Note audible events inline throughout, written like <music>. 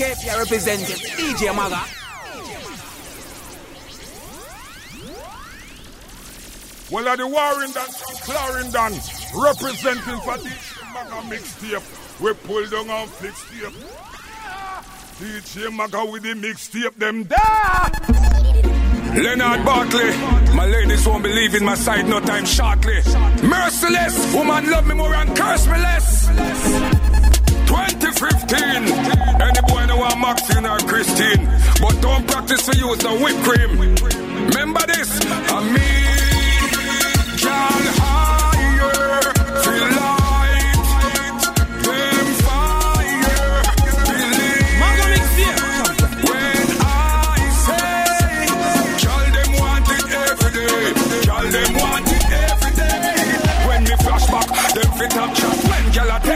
KP representing DJ Maga. Well, are the Warrington, Clarendon, representing for DJ Maga mixtape. We pull down on fix tape. DJ Maga with the mixtape, them there. Leonard Barkley, my ladies won't believe in my side no time shortly. Merciless, woman love me more and curse me less. 2015, any boy know want Maxine or Christine, but don't practice to use the whipped cream. Remember this, I mean. Can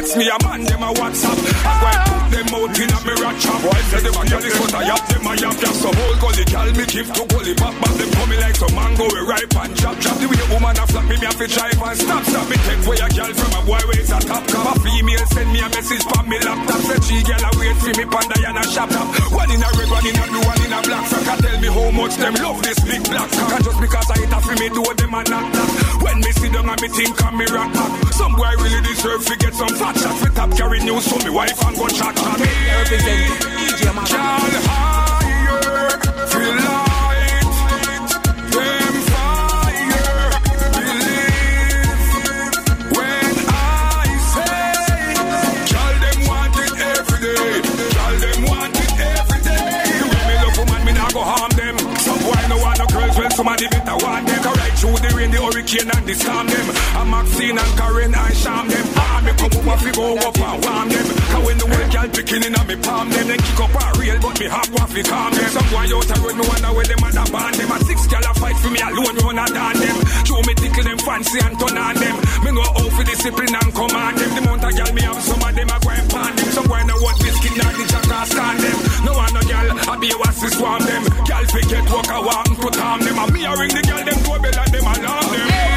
text me, a man them a WhatsApp. I go them out in a mirror chop. Boy say them a is what I have, them a yap yap. So whole gully gyal me give to gully pop back. Them coming like some mango we ripe and chop chop. The way a woman a flap me, me have to drive and stop stop. Me take away a gyal from a boy it's a top cap. A female send me a message from me laptop. Say she gyal a wait for me panda and a shop top. One in a red, one in a blue, one in a black. Frack a tell me how much them love this big black cock. Just because I hit a for me do them a knock knock. When me sit down and me think and me rock. Some boy really deserve to get some fat shots. We top carry news for me wife and go chat chat. Representing DJ higher, feel light, them fire, believe. When I say, y'all them want it every day, y'all them want it every day. Way me love woman, me nah go harm them. Some boy no want no girls, well somebody better want. Rain, the hurricane and the storm them. I'm Maxine and Karen and Sham them. Ah, me come over, fi go up and warm them. Cause when the world girl picking in on me palm them, then kick up a real, but me half want fi calm them. Some boy out a road, me wonder where them other band them. A six gal a fight for me alone, run a down them. Show me tickle them fancy and turn on them. Me know how fi discipline and command them. The amount of gal me have, some of them a go and pan them. Some boy know what biscuit not the jack and stand them. No one no gal, I be a was swarm them. Gal fi get walk a walk to calm them. And me a ring the gal them doorbell and alarm them.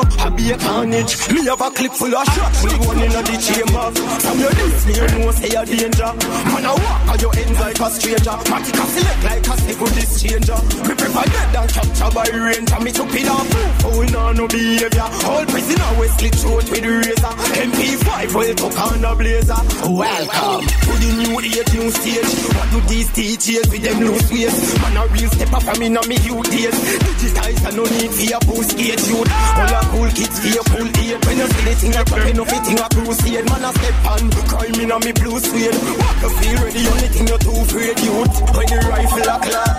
I be a carnage. Me have a clip full of shots. Me one in the chamber. Some you this me you know say a danger. Man I walk on your ends like a stranger. Matic a select like a second changer. Me prefer dead than capture by ranger. Me took it off. Oh no no behavior. All prisoner we slit throat with razor. MP5 will took on the blazer. Welcome to the new age new stage. What do these teachers with them loose ways? Man a real step up from me now me youth days. Digitize and no need for your post gate youth. All cool kids your cool aid. When you see the thing I drop, no fitting a crusade. Man a step on, crime in on me blue suede. Walk the feel ready, only thing you're too afraid youth. When the rifle a clap,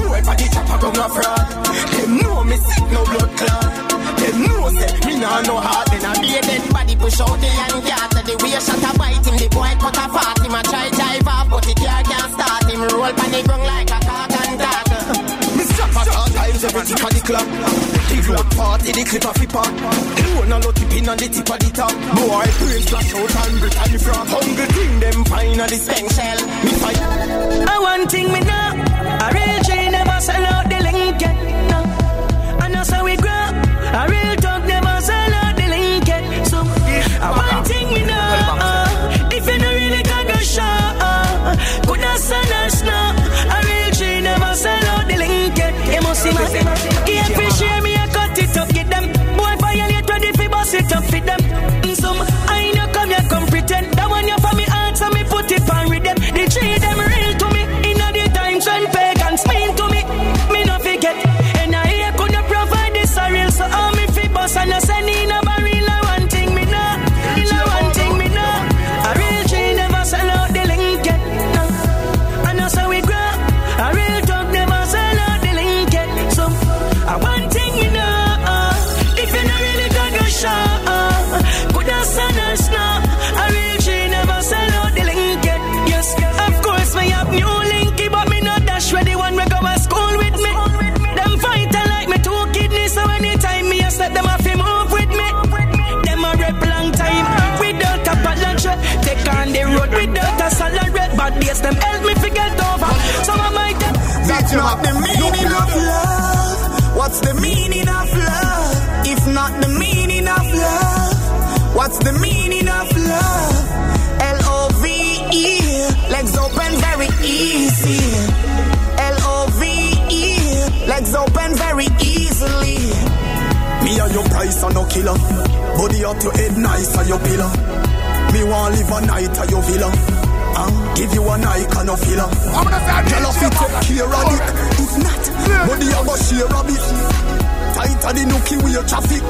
boy for the chopper come a fraud. Them know me sick no blood clot. Them know say me nah no heart. Then I be a dead body push out the young cat. The way shot a bite him, the boy cut a fart him. I try drive off, but the car can't start him. Roll pan the ground like a on the tip of the club. The road party, the clip of hip hop. The one a lot pin on the tip of the top. Boy, brain flash out and Brittany from. Hungry thing, them fine on the speng shell. Me fight. I want thing me now. A real G never sell out the link yet. No. I know so we grow. A real What's the meaning of love? If not the meaning of love, what's the meaning of love? L O V E, legs open very easy. L O V E, legs open very easily. Me and your price are no killer. Body up your head nice on your pillow. Me want live a night at your villa. Give you a night and a filler. I'm gonna say you take care of it, if not, body a go share a bit. Tight of the nookie with your traffic.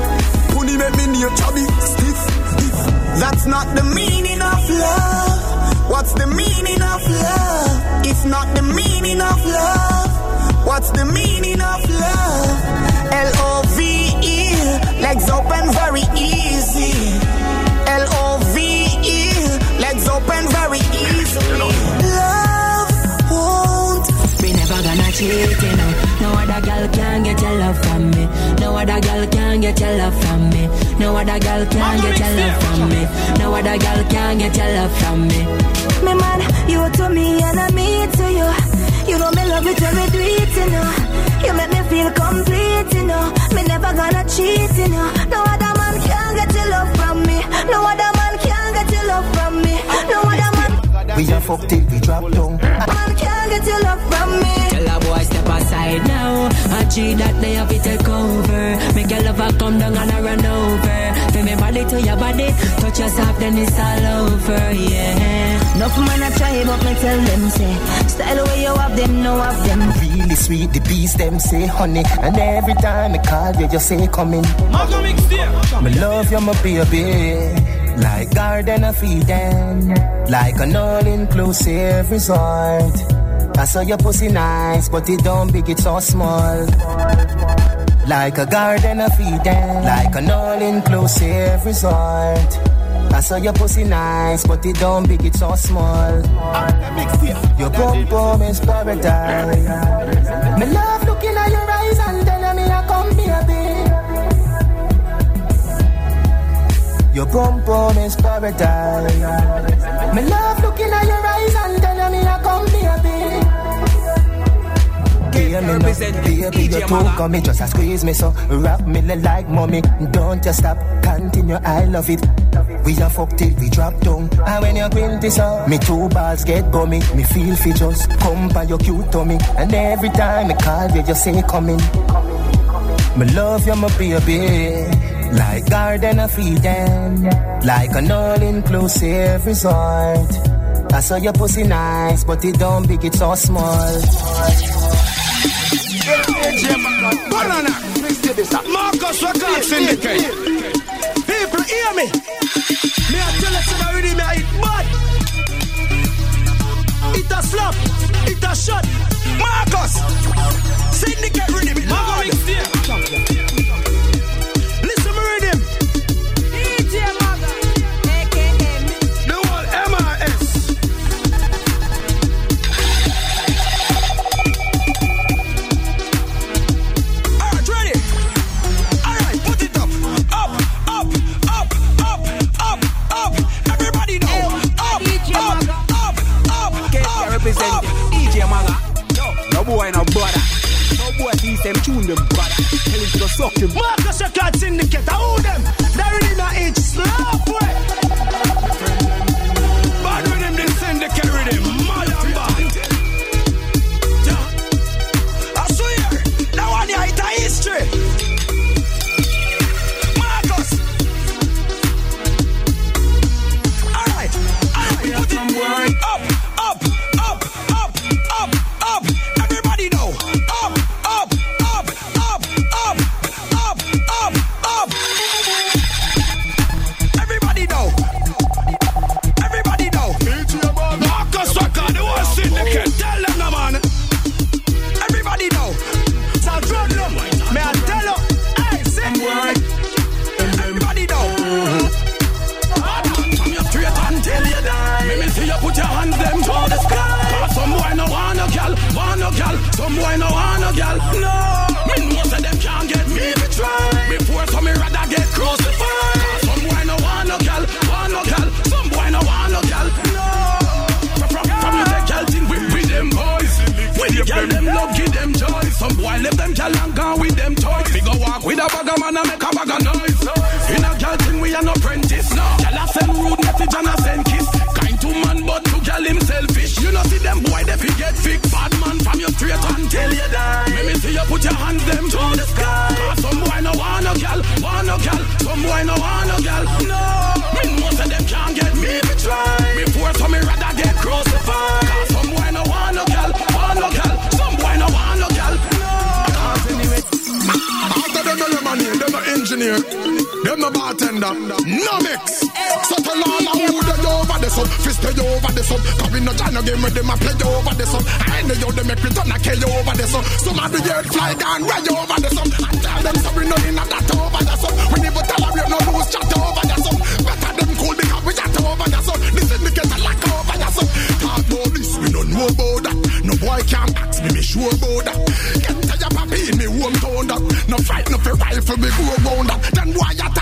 Pony make me near chubby, stiff, stiff. That's not the meaning of love. What's the meaning of love? If not the meaning of love, what's the meaning of love? L O V E, legs open very easy. L O V E, legs open very easily. Never gonna cheat. No other girl can get your love from me. No other girl can get your love from me. No other girl can get your love from me. No other girl can get your love from me. Me man, you to me and I me to you. You know me love it when we do it, you know. You make me feel complete, you know. Me never gonna cheat, you know. No other man can get your love from me. No other man can get your love from me. No other man, We a fuck till we drop down. man can get your love from me. Tell a boy step aside now. I cheat that they have to take over. Make your lover come down and I run over. Feel me body to your body. Touch yourself, then it's all over, yeah. Enough man I try, but me tell them say, style way you have them, no have them. Really sweet, the bees them say honey. And every time I call you, you say coming. Me love you, my baby. Like garden of Eden. Like an all-inclusive resort. I saw your pussy nice, but it don't big, it's so small. Like a garden of Eden. Like an all-inclusive resort. I saw your pussy nice, but it don't big, it's so small. Your pum pum is paradise. Me love looking at your eyes and telling me I come baby. Your pum pum is paradise. Me love looking at your eyes and telling me I come baby. Hear me Represent baby, you Maga. come me just a squeeze me so wrap me like mommy. Don't just stop, continue, I love it. We a fuck till we drop down. And when you quint this up, me two balls get gummy. Me feel fi just come by your cute tummy. And every time I call you, you say coming. Me love you, my baby. Like Garden of Eden. Like an all-inclusive resort. I saw your pussy nice, but it don't big, it's so small. Marcus Record Syndicate. People hear me. Me a tell me I eat bad. It a slap, it a shot. Marcus, syndicate rhythm. Listen tune them brother. Tell him to suck. Marcus Record Syndicate, how them? No mix. So tell all of who they over the sun, fist they over the sun. Cause we no no game with them a play over the sun. I know you they make me turn a K over the sun. Some of the earth fly down right over the sun. And tell them so we no in that over the sun. We never tolerate no loose chat over the sun. Better them cool because we chat over the sun. This indicator like over the sun. Talk about this, we no know about that. No boy can ask me, me sure about that. Get to your papi me hometown that. No fight, no fear rifle, we go around that. Then boy attack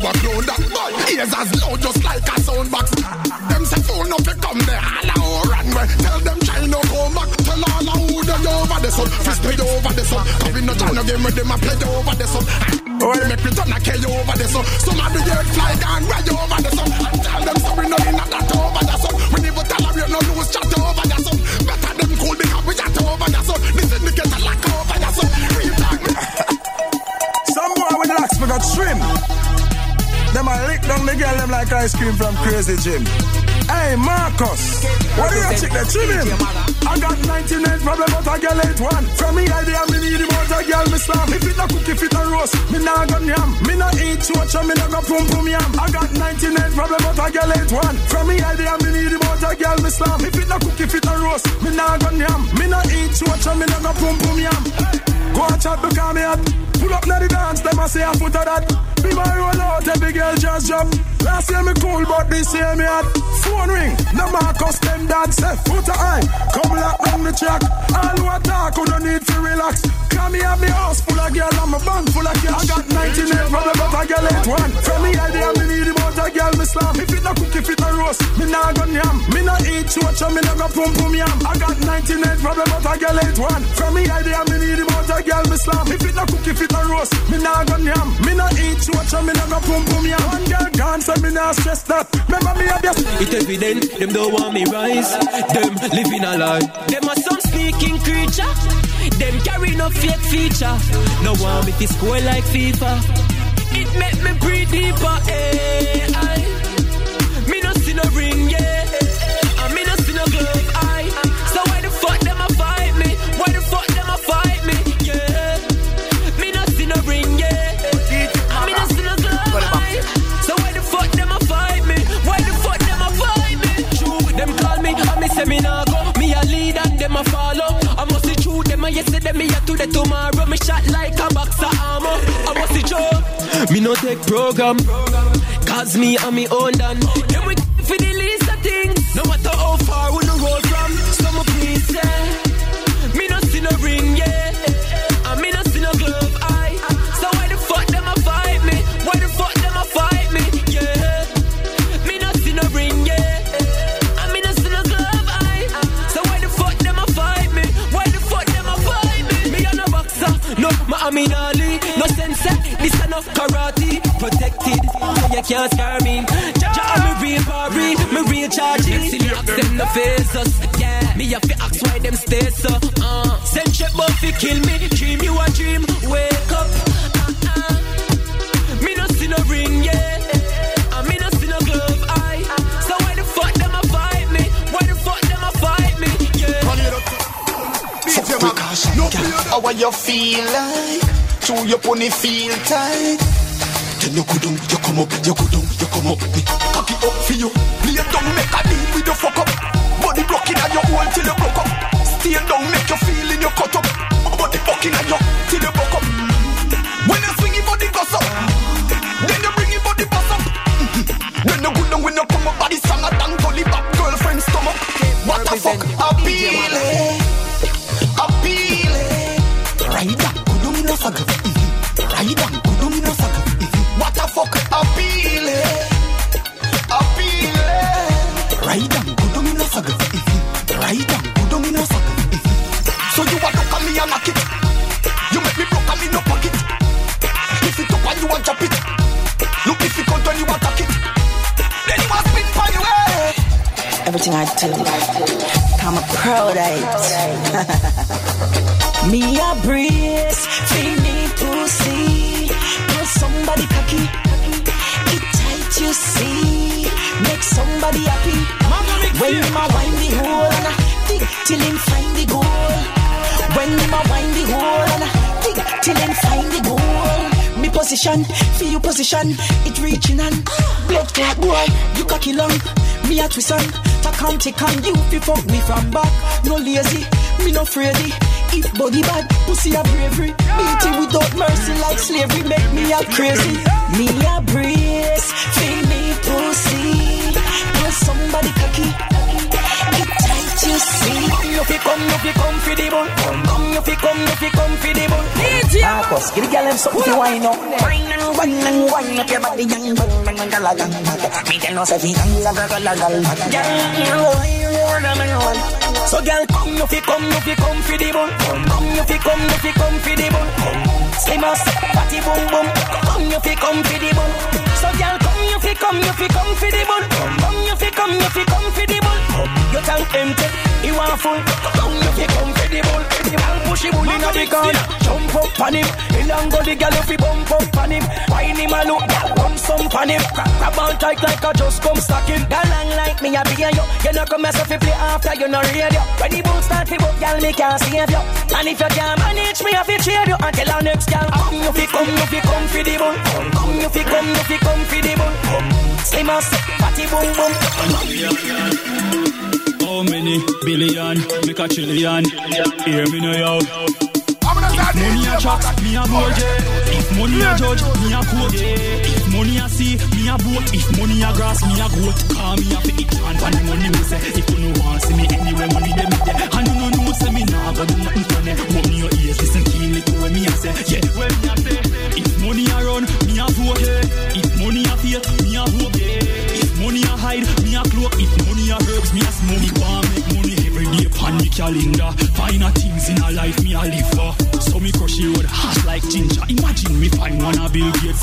we clown that. Boy, ears as loud just like a sound box. Them say fool no fi come there, all out oh, run way. Tell them try no come back. Tell all of who they over the sun, fist play over the sun. Cause we no no game with them a play over the sun. Oh, make me turn a K over the sun. Some of the earth fly down right over the sun. Them a lick down the girl them like ice cream from Crazy Jim. Hey Marcus, what do you chick the trim him? I got 99 problem but I girl ain't one. From me idea me need about a girl me slam. If it a cook, if it a roast, me nah got yam. Me nah eat chocha, me nah go pum pum yam. I got 99 problem but a girl ain't one. From me idea me need about a girl me slam. If it a cook, if it a roast, me nah got yam. Me nah eat chocha, me nah go pum pum yam. Go and chat because me hot. Pull up na the dance, them a say a foot of that. Be my roll out, every girl just drop. Last year me cool, but this year me hot. Phone ring, no Marcus them dad say foot of eye. Come lock down the track. All who attack, who don't need to relax. Come here, me house full of girl, and my bank full of cash. I got 99 problem, but a girl ain't one. From me idea, girl me slam. If it no cook, if it no roast, me nah gun yam. Me nah eat chocha, me nah go pum pum yam. I got 99 problem, but a girl ain't one. From me idea, me need about a girl me slam. If it no cook, if it no roast, me nah gun yam. Me nah eat chocha, me nah go pum pum yam. One girl gone, so me nah stress that. Remember me have just It evident, them don't want me rise. Them living a lie. Them are some speaking creature. Them carry no fake feature. No want me to score like FIFA. Make me breathe deeper. Eh, aye. Me no see no ring, yeah. And me no see no glove, aye. So why the fuck them a fight me? Why the fuck them a fight me? Yeah. Me no see no ring, yeah. And me no see no glove, aye. So why the fuck them a fight me? Why the fuck them a fight me? True, them call me, and me say me nah go. Me a lead and them a follow. I must see true, them a yesterday, me a today tomorrow. Me shot like a boxer armor. I must see joke. Me no take program. Cause me and me own done. Them we for the least of things. No matter how far we no roll from. Some of please say. Me no see no ring, yeah. Karate, protected, so you can't scare me. Ja, me real Barry, me real charging. See me ask them no face us, yeah. Me have to ask why them stay so. Uh, send check but fi kill me, dream you a dream, wake up. Uh-uh. Me no see no ring, yeah. And me no see no glove, aye. So why the fuck them a fight me? Why the fuck them a fight me? Yeah. How you feel like? Chew your pony feel tight. Then you go down, you come up, you go down, you come up. Cock it up for you. Lay down, make a deal with the fuck up. Body blocking at your hole till you broke up. Stay down, make you feel in your cut up. Body fucking at you till you broke up. When you swing your body goes up, then you bring your body bust up. Then you go down when you come up, body stronger than gully back girlfriend stomach. What the fuck? Appealing, appealing. Of <laughs> me a breeze, feel me pussy. Put somebody cocky, it tight you see. Make somebody happy. When him a wind the hole and I dig till him find the goal. When him a wind the hole and I dig till him find the goal. Position, feel your position, it reaching on. Blood clot boy, you cocky long. Me a twist on, talk and take on you fi fuck me from back. No lazy, me no afraid. If body bad, pussy a bravery. Beat it without mercy like slavery, make me a crazy. Me a brace, feel me pussy. Somebody cocky. You see. You fi come, you fi come for the ball. Come, come, you fi come, you fi come for the ball. Marcus, give the girl them something to wine up. Wine and wine and wine up your body, young bang bang bang gala gang. Me tell no say fi la la. Girl, wine more than me one. So girl, come, you fi come, you fi come for the ball. Come, come, you fi come, you fi come for the ball. Slim as fatty boom boom. Come, you fi come for the ball. So girl, come, you fi come, you fi come for the ball. Come, you fi come, you fi come for the ball. Your tank empty, you want full. Come, you fi come for the ball. The ball push the bull inna the corner. Jump up on him. The long go the girl you fi bump up on him. Wine him a look, girl, run some on him. Grab on tight like a just come stack him. Girl, long like me a be you. You know come myself fi play after you no radio. When the ball start fi book, girl, me can't save you. And if you can't manage me, I fi trade you until our next girl. Come, you fi come, you fi come for the bull. Come, you fi come, you fi come for the bull. Slim as fatty boom boom. How many billion, make a trillion? Hear me now, yo. If money a chat, me a boje. If money a judge, me a quote. If money a see, me a boat. If money a grass, me a goat. Call me a fi it and the money me say. If you no want see me anywhere, money dem there. And you no know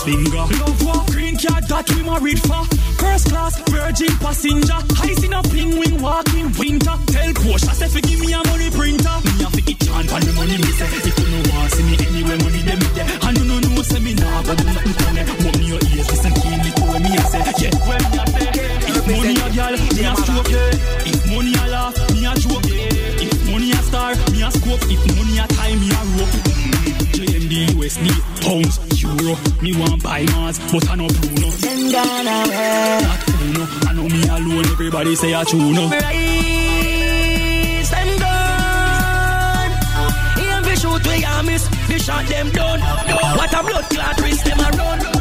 finger. Love what green card that we married for. First class virgin passenger. Ice in a ping wing walking winter. Tell Porsche say fi give me a money printer. Me a fi it on the money me say. If you no want see me anywhere, money dem me there. And you no know say me nah go do nothing funny. Open your ears, listen keenly to what me a say. Yeah, when me. If money a girl, me a stroke. If money a laugh, me a joke. If money a star, me a scope. If money a time, me a rope. Mm-hmm. JMD, USD, pounds, euro. Me want buy Mars, but I no Bruno. Them gone away. Not Uno. I know me alone. Everybody say I chuno. Rise, them gone. Fi shoot we a miss, the shot them done. What a blood clot, wrist them a. Run.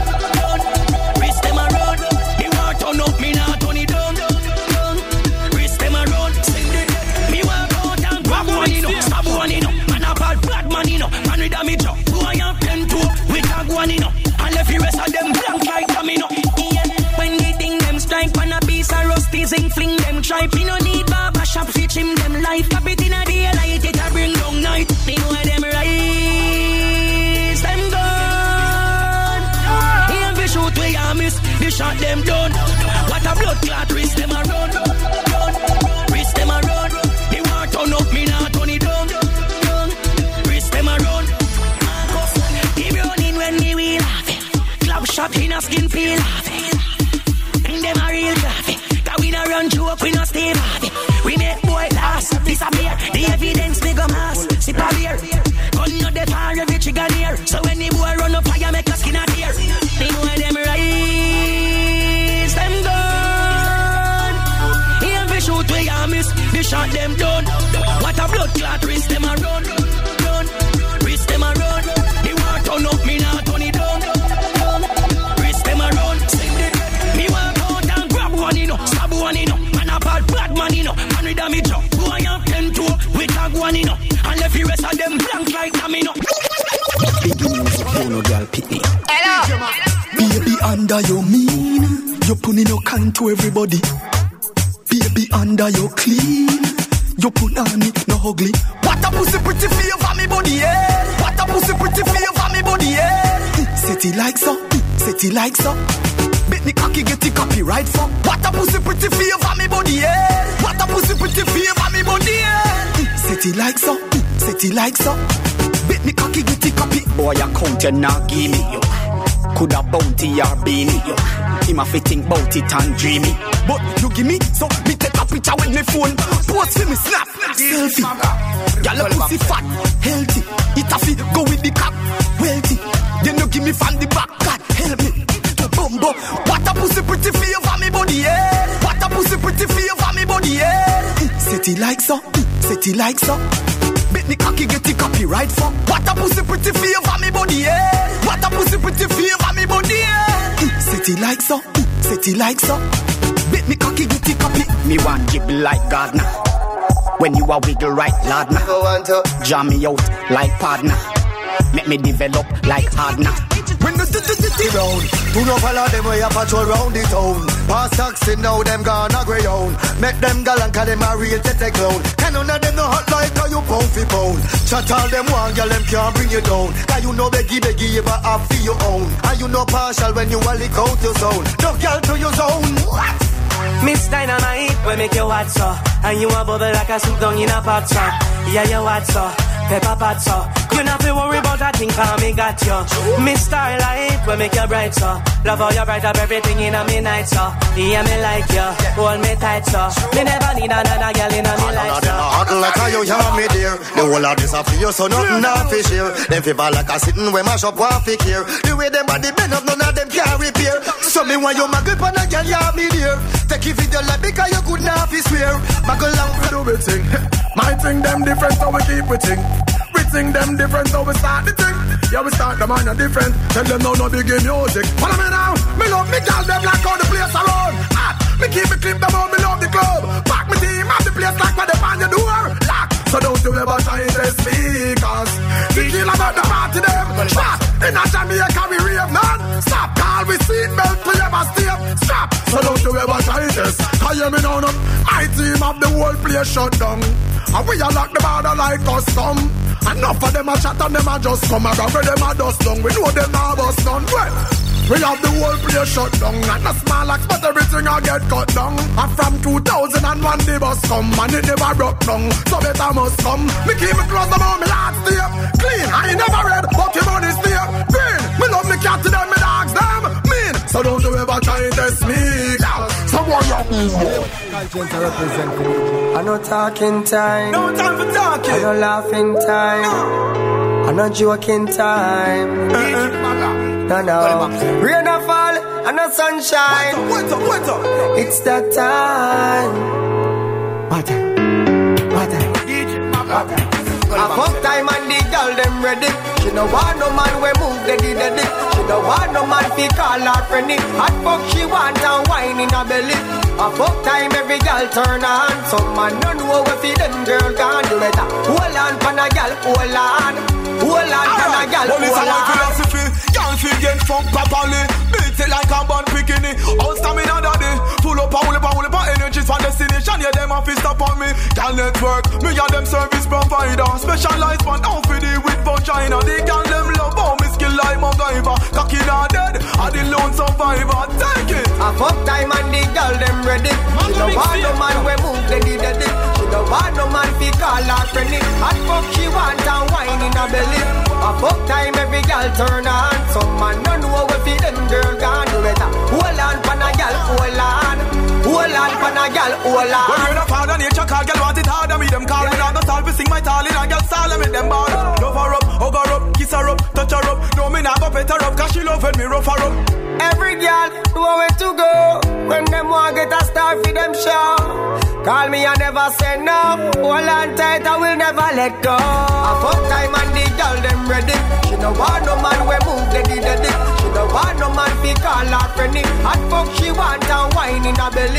Shot them done. What a blood clot, wrist them a run. Wrist them a run. The war turn up, me nah turn it down. Wrist them a run. He running when me wheel. Club shot in a skin peel one, you know. And left the rest of them blank like domino. Big music, you know, girl, pick me. Baby, under your mean, you putting your kind to everybody. Baby, under your clean, you put on me no ugly. What a pussy pretty favor me body, yeah. What a pussy pretty favor me body, yeah. Set it like so, set it like so. Bit me cocky get the copyright for. What a pussy pretty favor me body, yeah. What a pussy pretty favor me body, yeah. It like so, it like so. Bet me cocky the copy. Boy, I count you not give me yo. Coulda bounty or Beenie yo. Him a fi think bout it and dreamy. But you give me so me take a picture with me phone. Post for me snap selfie. Gyal a pussy fat, healthy. It a fi go with the cock, wealthy. Then you give me from the back, God help me. To bumbo, what a pussy pretty feel favor me body, yeah. It like so, set it like so. Bet me cocky get the copyright for. What a pussy pretty favor me body, yeah. What a pussy pretty favor me body, yeah. Set it like so, set it like so. Bet me cocky get the copy. Me want jibble like Gardner. When you a wiggle right, lad nah. Jam me out like partner. Make me develop like hardner. When the d- round. Do not follow them way a patrol round the town. Pass taxi now them gonna grey on. Make them galant cause them a real tete clown. Can none of them no hot like how you pound for pound. Chat all them one girl them can't bring you down. Cause you know beggy beggy you but have for your own. And you know partial when you a lick out your zone. No girl to your zone. What? Miss Dynamite, we make you hot so And you a bubble like a soup down in a pot so Yeah, you hot so, pepper pot so You not to worry about that thing, cause me got you Miss Starlight, we make you bright so Love how you bright up everything in a me night so Yeah, me like you, hold me tight so Me never need another girl in a me life so Hot like how you hear me dear. The whole of this a for you so nothing off fi share Them fever like a sitting where mash up one fi care. The way them body bend up none of them can repair. So me want you my grip on a girl you have me dear. Take it video like because you good now fi swear. Back along We do we thing. My thing them different, so we keep we thing. Them different, so we start the thing. Yeah, we start the man a different. Tell them no no big music. Follow me now. Me love me girl, them like all the place around. Hot. Me keep it clip them out, me love the club. Pack me team at the place like where they find your door. Lock. So don't you ever try to speakers. Thinking about the party them. Shot. In a Jamaica So don't you ever try this. Cause you me know no. My team have the whole place shut down. And we a lock the border like custom. Enough of them a chat and them a just come around where them a dust down. We know them a bust down. Well, we have the whole place shut down And a small axe but everything I get cut down And from 2001 the bus come And it never broke down So better must come Me keep it close about me last stay Clean, I ain't never red But your money stay green Me love me cat to them, so don't you ever try and test me. Someone you I no talking time. No time for talking. I no laughing time. I no joking time. Eh, eh, eh, no, no. Rain or fall, and no sunshine. Wait up, wait up It's that time. What time? What time? I fuck time and the girl them ready. She no want no man we move the the the. No want no man fi call her friendly. Hot fuck she want and wine in her belly. I fuck time every girl turn on. Some man no know what fi them girl can do better. Hold on, pan a girl, hold on. Hold on, pan a girl, it's hold on. philosophy. Y'all feel get funk properly. Beat it like a bun bikini. All stamina daddy. Full up, full up, full up, energy for destination. Yeah, them off stop on me. Y'all network. Me and them service provider. Specialized man, out for the with vagina. They can them love how me like MacGyver. Cocky not dead. I the lone survivor. Take it. I fuck time and the girl them ready. She no want no man we move the the. She no want no man fi call her friendly. Hot fuck she want and wine in her belly. I fuck time every girl turn on. Some man no know what fi them girl can do better. Hold on, pan a girl, hold on. Hold on, pan a girl, hold on. When you're the father nature call, girl want it harder, me them call me not go solve, we sing my tall in a girl style, and me them ball. Love her up, hug her up, kiss her up, touch her up. No me not go pet her up, cause she love when me rough her up. Every girl know where to go when them want get a star for them show. Call me, I never say no. Hold on tight, I will never let go. I fuck time and the girl them ready. She no want no man we move the the the. She no want no man fi call her friendly. Hot fuck she want and wine in her belly.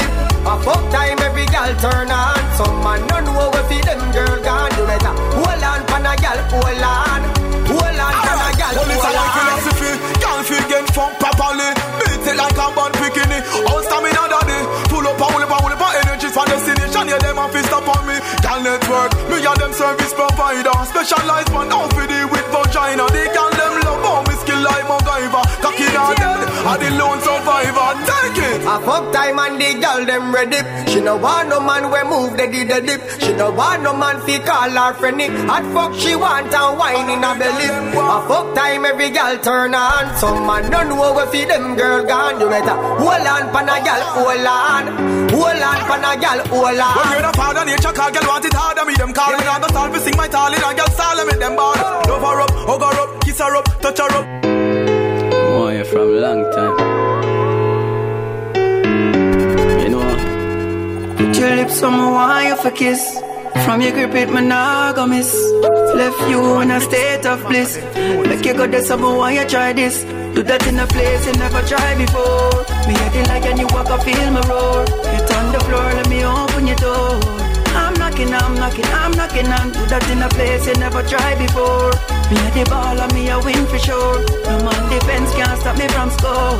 I fuck time every girl turn on. Some man no know what fi them girl can do better. Hold on, pan a girl, hold on. Hold on, pan a it's hold on. philosophy. Can't get funk properly. Beat it like a bun bikini. All stamina daddy. Full up, a full up, full up, energy for destination. Yeah, them off stop on me. Girl network. Me and them service provider. Specialized man, out for the with vagina. They can them love how me skill like MacGyver. Cocky not dead. I the lone survivor. Take it. A fuck time and the girl them ready. She no want no man we move the did the dip. She no want no man fi call her friend. Hot fuck she want and wine in a belly. A fuck time every girl turn on. Some man don't know where fi them girl gone. You better hold on pan a girl, hold on, hold on pan a girl, hold on. When you're the father nature call, girl want it harder. Me them call me now go start to sing my tally. And girl style make them ball. Love her up, hug her up, kiss her up, touch her up. Oh, you from long time. You know. Put your lips on my wire for kiss. From your grip it, monogamous. Left you in a state of bliss. Make you go there, someone why you try this. Do that in a place you never tried before. Me head it like and you walk, I feel my roar. Hit on the floor, let me open your door. I'm knocking, I'm knocking, I'm knocking on. Do that in a place you never tried before. Me had the ball and me a win for sure. No man defense can't stop me from score.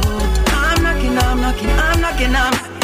I'm knocking, I'm knocking, I'm knocking, I'm.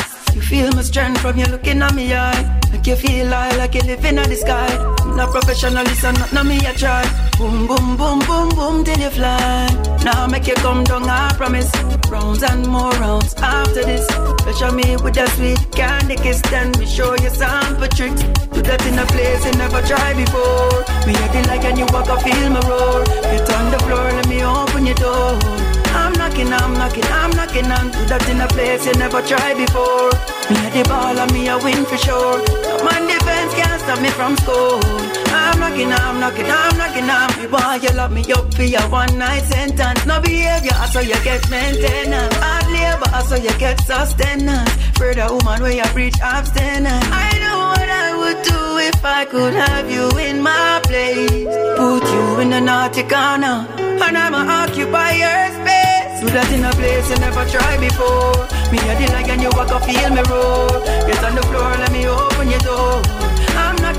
Feel my strength from you looking at me eye. Make you feel high like you living in the sky. Not professional, listen, not, not me I try. Boom, boom, boom, boom, boom till you fly. Now make you come down, I promise. Rounds and more rounds after this. Pressure me with a sweet candy kiss, then me show you sample tricks. Do that in a place you never tried before. Me it like a new walk, feel my roar. Get on the floor, let me open your door. I'm knocking, I'm knocking, I'm knocking on Do that in a place you never tried before. Me had the ball and me a win for sure. No defense can't stop me from score I'm knocking, I'm knocking, I'm knocking Me why you love me up for your one night sentence? No behavior, so you get maintenance. Hard labor, so you get sustenance. For the woman where you preach abstinence. I know what I would do if I could have you in my place. Put you in the naughty corner And I'ma occupy your space. Do that in a place you never tried before. Me a the lion, you walk up, feel me roar. Get on the floor, let me open your door.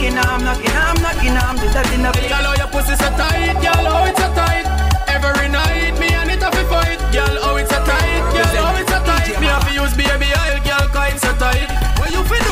Knocking, I'm knocking, I'm knocking, I'm do that in place. Girl, oh your pussy so tight, girl, oh it's so tight. Every night, me and it have to fight, girl, oh it's so tight, girl, oh it's so tight. Me have to use baby oil, girl, cause it's so tight. What you do?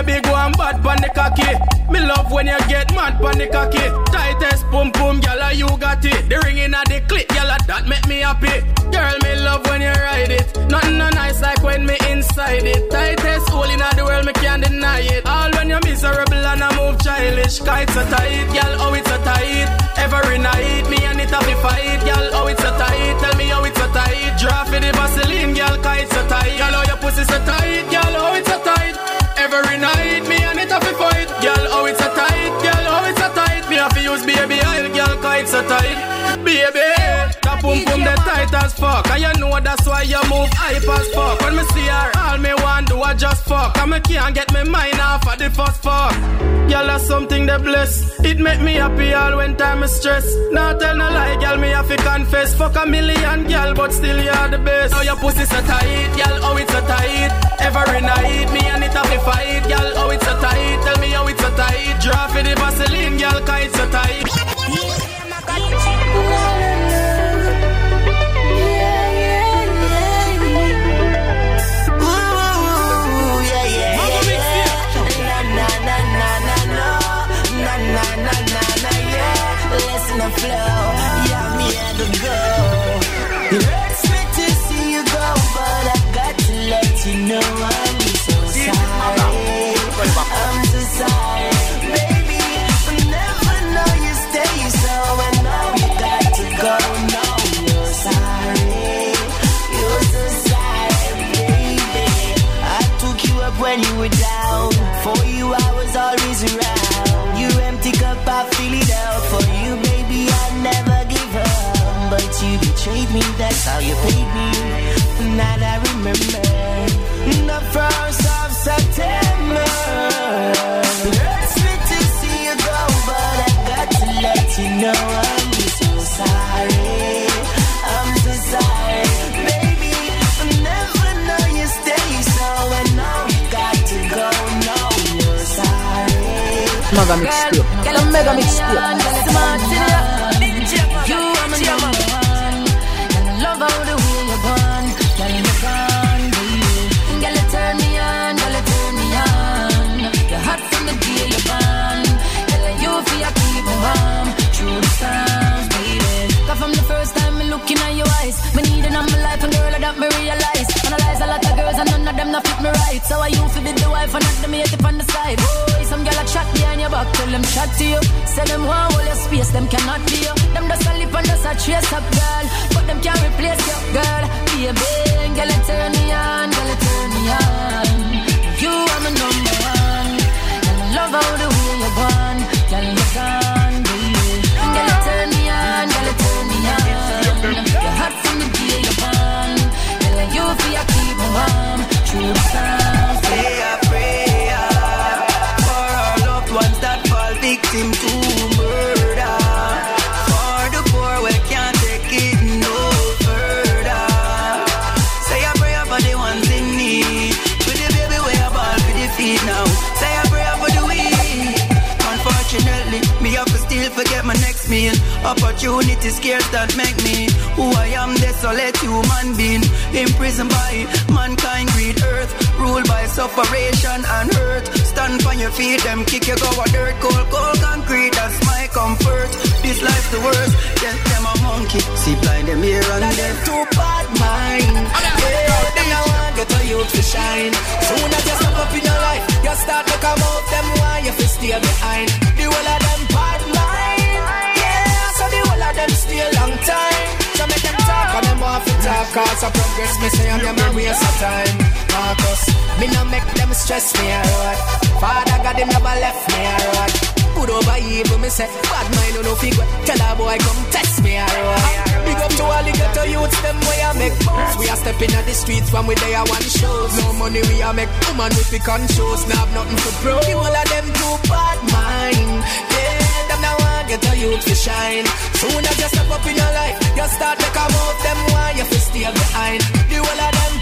Baby, go and bad pon the cocky. Me love when you get mad pon the cocky. Tightest pum pum, gyal, you got it. The ring inna the clip, gyal, that make me happy. Girl, me love when you ride it. Nothing no nice like when me inside it. Tightest hole inna the world, me can't deny it. All when you're miserable and I move childish. It's so tight, gyal, oh it's so tight. Every night, me and it have to fight, gyal, oh it's so tight. Tell me how it's so tight. Draw for the Vaseline, gyal, it's so tight. Gyal, oh your pussy so tight, gyal, oh it's so tight. Every night, pum pum the tight as fuck. And you know that's why you move hype as fuck. When me see her, all me want do I just fuck. And me can't get me mind off of the first fuck. That's something that bless. It make me happy all when time is stress. Now tell no lie, girl, me have to confess. Fuck a million, girl, but still you're the best. Oh, your pussy so tight, girl, oh it's so tight. Every night, me and it have to fight, girl, oh it's so tight. Tell me how it's so tight. Draw for the Vaseline, girl, cause it's so tight. Mega mixtape. The mega mixtape. You are my number. Love how the way you're gone. Girl, you turn me on. Girl, you turn me on. You're hot from the day you're born. Girl, you feel keep warm through the storms, baby. From the first time me looking at your eyes, me need it in my life, and girl, I that me realize. Analyze a lot of girls and none of them not fit me right. So I you fi be the wife and not the mate on the side. Boy, chat behind your back, tell them chat to you. Say them want all your space, them cannot be you. Them just a lip and just a trace up, girl. But them can't replace you, girl. Baby, girl, it turn me on, girl, it turn me on. You are my number one. And I love how the way you're gone, girl, you're gone, baby. Girl, it turn me on, girl, it turn me on. You're hot from the day you're born. Girl, you feel keep me warm through the that make me who I am, desolate human being. Imprisoned by mankind, greed, earth, ruled by separation and hurt. Stand on your feet, them kick you go a dirt, cold, cold concrete. That's my comfort. This life's the worst. Get them a monkey, see blind them here and them too bad mind. Yeah, them now want get a youth to shine. Soon as you step up in your life, you start to come out. Them want you to stay behind. The whole of them bad mind. Of them stay long time. So make them talk and them want to talk. Cause I progress me say and them a waste of time. Marcus, me no make them stress me a road. Father God, them never left me a road. Good over evil, me say Bad mind no no figure Tell a boy come test me a road Big up to all the ghetto youths Them way I make moves We are stepping at the streets When we there want shows No money we are make Woman with the conscious Now have nothing to prove The of them too bad mind Yeah, get a youth to shine. Soon as you step up in your life You start to come out Them want you to stay behind. The whole of them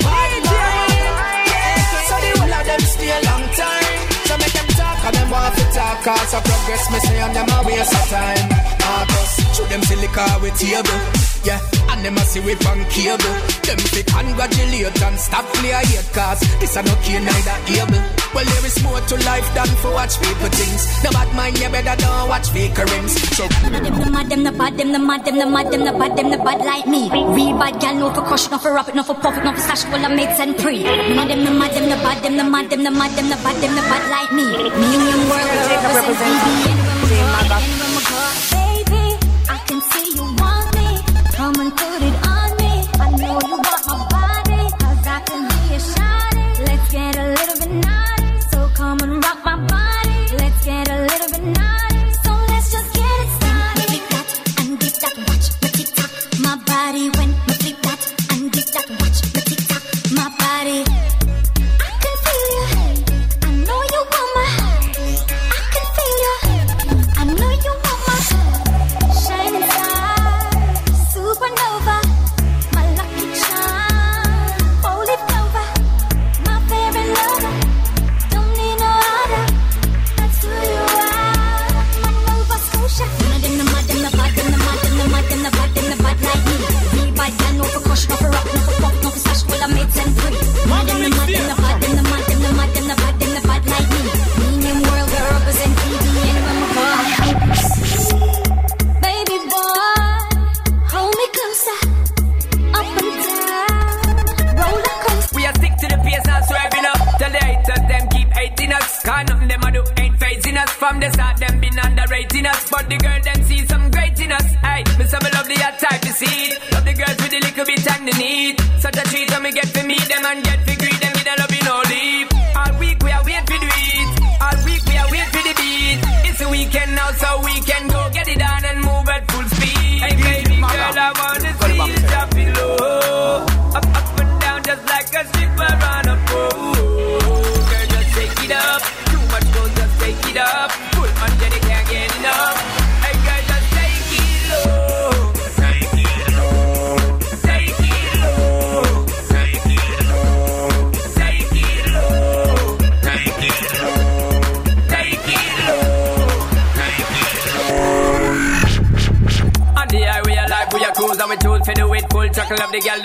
Yeah, so the whole of them stay a long time. So make them talk and them want to talk. Cause I progress me say and them a waste of time. Ah, Marcus, show them silica with table. Yeah, and them a see we on cable. Them fi congratulate and stop play a hate Cause this a no key neither able Well there is more to life than for watch people things No bad mind you better don't watch fake rings So Them the mad, them the bad, them the mad, them the mad, them the bad, them the bad like me. Real bad gal, no for crush, no for rap it, no for profit, no for stash, full of mates and pre. None of them the mad, them the bad, them the mad, them the mad, them the bad, them the bad like me. me Million world represent BB anywhere we go, Baby, I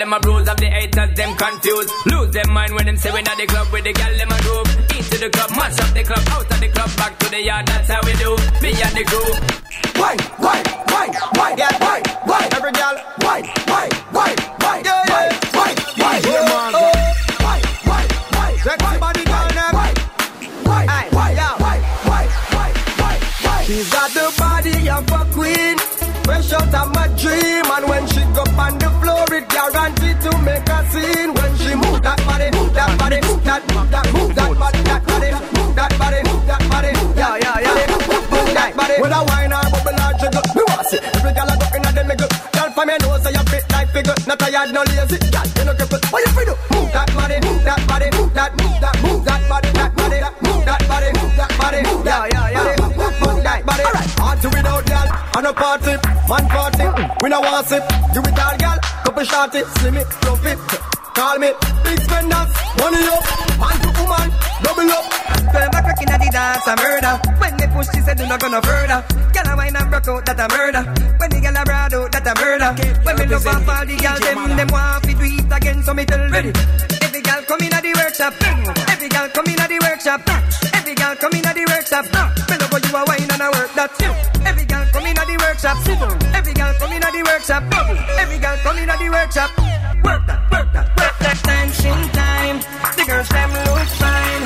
them a bruise of the haters, them confused. Lose them mind when them say we not the club with the gal, them a group. Into the club, mash up the club, out of the club, back to the yard, that's how we do. Me and the crew. Shorty, slim it, fluff it. Call me big spenders, money up, man to woman, double up. Turn back back inna the dance a murder. When they push, she said do not go no further. Girl a wine and broke out, that a murder. When the girl a broad out, that a murder. When me love off all the girl, them them want fi do it again, so me tell ready. Every girl come inna the workshop. Every girl come inna the workshop. Every girl come inna the workshop. Me love you a wine and a work that. Every girl come inna the workshop. Every girl come inna the workshop. Every girl come inna the workshop. Work that, work that, work that dancing time. The girls them look fine.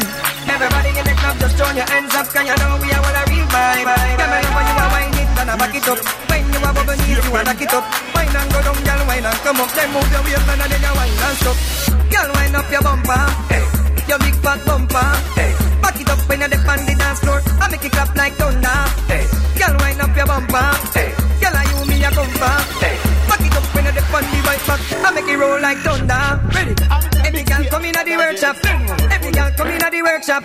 Everybody in the club just throw your hands up, 'cause you know we are all a real vibe. Girl, me love how you a wine it and a back it up. When you a bubble knees, you a back it up. Wine and go down, girl, wine and come up. Then move your waist and then you wine and stop. Girl, wine up your bumper, hey. your big fat bumper. Hey. Back it up when you're on the dance floor. I make it clap like thunder. Hey. Girl, wine up your bumper. Roll like thunder. Ready? Every girl come in at the workshop. Every girl come in at the workshop.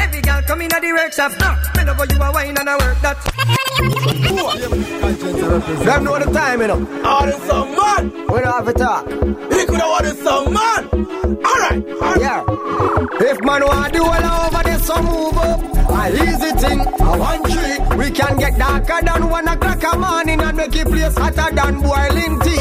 Every girl come in at the workshop. Me love you a wine and a work that. Them know the time, you know. Oh, this some man. We don't have to talk. He could have wanted some man. Alright. Yeah. If man want to do all over this, so move up. Easy thing, a one trick. We can get darker than one o'clock a morning and make it place hotter than boiling tea.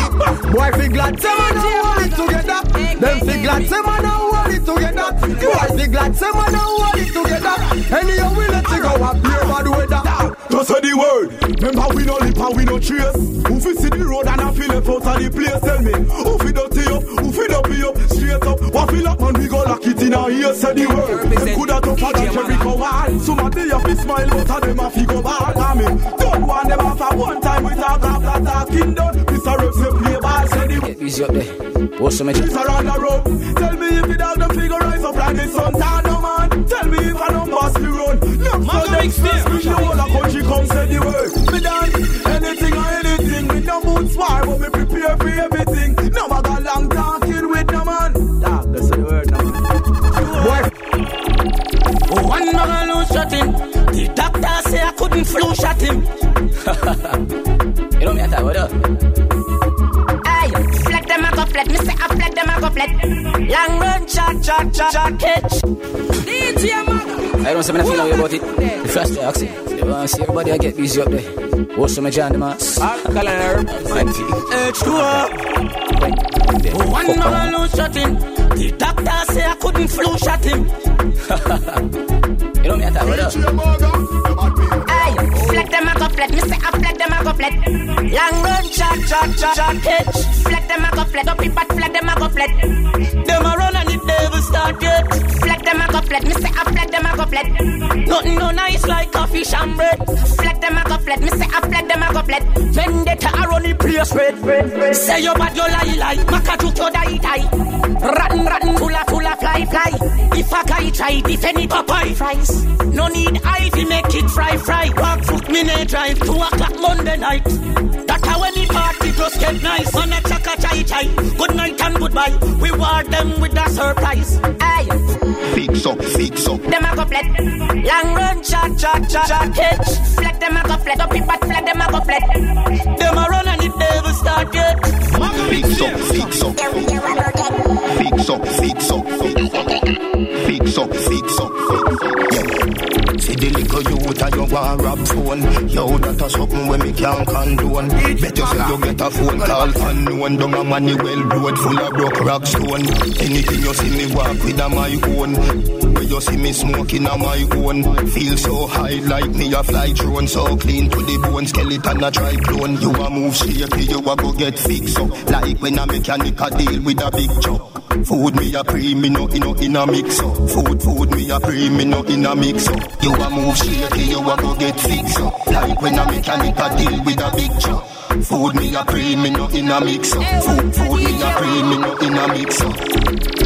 Boy, fi glad say man a hold it together. Them fi glad say man a hold it together. Boy, fi glad say man a hold it together. Anyhow we let it go up here bad weather. Just say the word. Remember we no lip and we no trace. Who fi see the road and I feel left out of the place? Tell me. Who fi dirty up? Who up? Straight up. What feel up man we go lock it in our ears. Say the word. Them coulda tougher than Jericho wall. Some a day up fi smile but of them a fi go bad. I mean, don't want them off at one time with talk after talking done. Mr. Rep say play ball. Say the Get busy up there. What's the matter? Mr. on the road. Tell me if the dog them figure rise up like the sun. no man. Tell me if I don't pass the road. Look for them stress. We the whole of country come say the word. Me done anything or anything. We no boots far, but we prepare for shot him. The doctor say I couldn't flu shot him. You know me, I you what up. Aye, flat them a go flat. Me say I flat them a go flat. Long run, shot, shot, shot, shot, catch. DJ man. I don't say me nothing about it. The first day, Oxy. You want to see everybody I get busy up there. What's the matter, man? Alkaline H2O. One man lose shot him. The doctor say I couldn't flu shot him. <laughs> You know me, I flat. Me say I flat them a go flat. Long run, shot, shot, shot, shot, catch. Flat them a go flat. Up in but flat them a go flat. Them a run and it never start yet. Flat them a go flat. Me say I flat them a go flat. Nothing no nice like coffee and bread. Flat them a go flat. Me say I flat them a go flat. Vendetta a run the place red. Say you bad, you lie, lie. Maka juk you die, die. Rotten, rotten, full of, fly, fly. If a guy try defend it, Popeye fries. No need ivy, make it fry, fry. Walk foot, me nay drive. Two o'clock Monday night. That how the party just get nice. On a chaka chai chai. Good night and goodbye. We war them with a surprise. Aye. Fix up, fix up. Them a go flat. Long run, shot, shot, shot, shot, catch. Flat them a go flat. Up in but flat them a go flat. Them a run and it never start yet. Fix up, fix up. Fix up, fix up. Fix up, fix up. Yeah. The little youth and you want rap phone. Yo, that a something when me can't condone. You say you get a phone call unknown. Down a Manuel road full of broke rock stone. Anything you see me walk with a my own. Where you see me smoking a my own. Feel so high like me a fly drone. So clean to the bone, skeleton a try clone. You a move shaky, you a go get fixed up. Like when a mechanic a deal with a big truck. Food me a pre, me no in no in a mix up. Food, food me a pre, me no in a mix up. You a move shaky, you a go get fixed up. Like when a mechanic a deal with a big truck. Food me a pre, me no in a mix up. Food, food me a pre, me no in a mix up.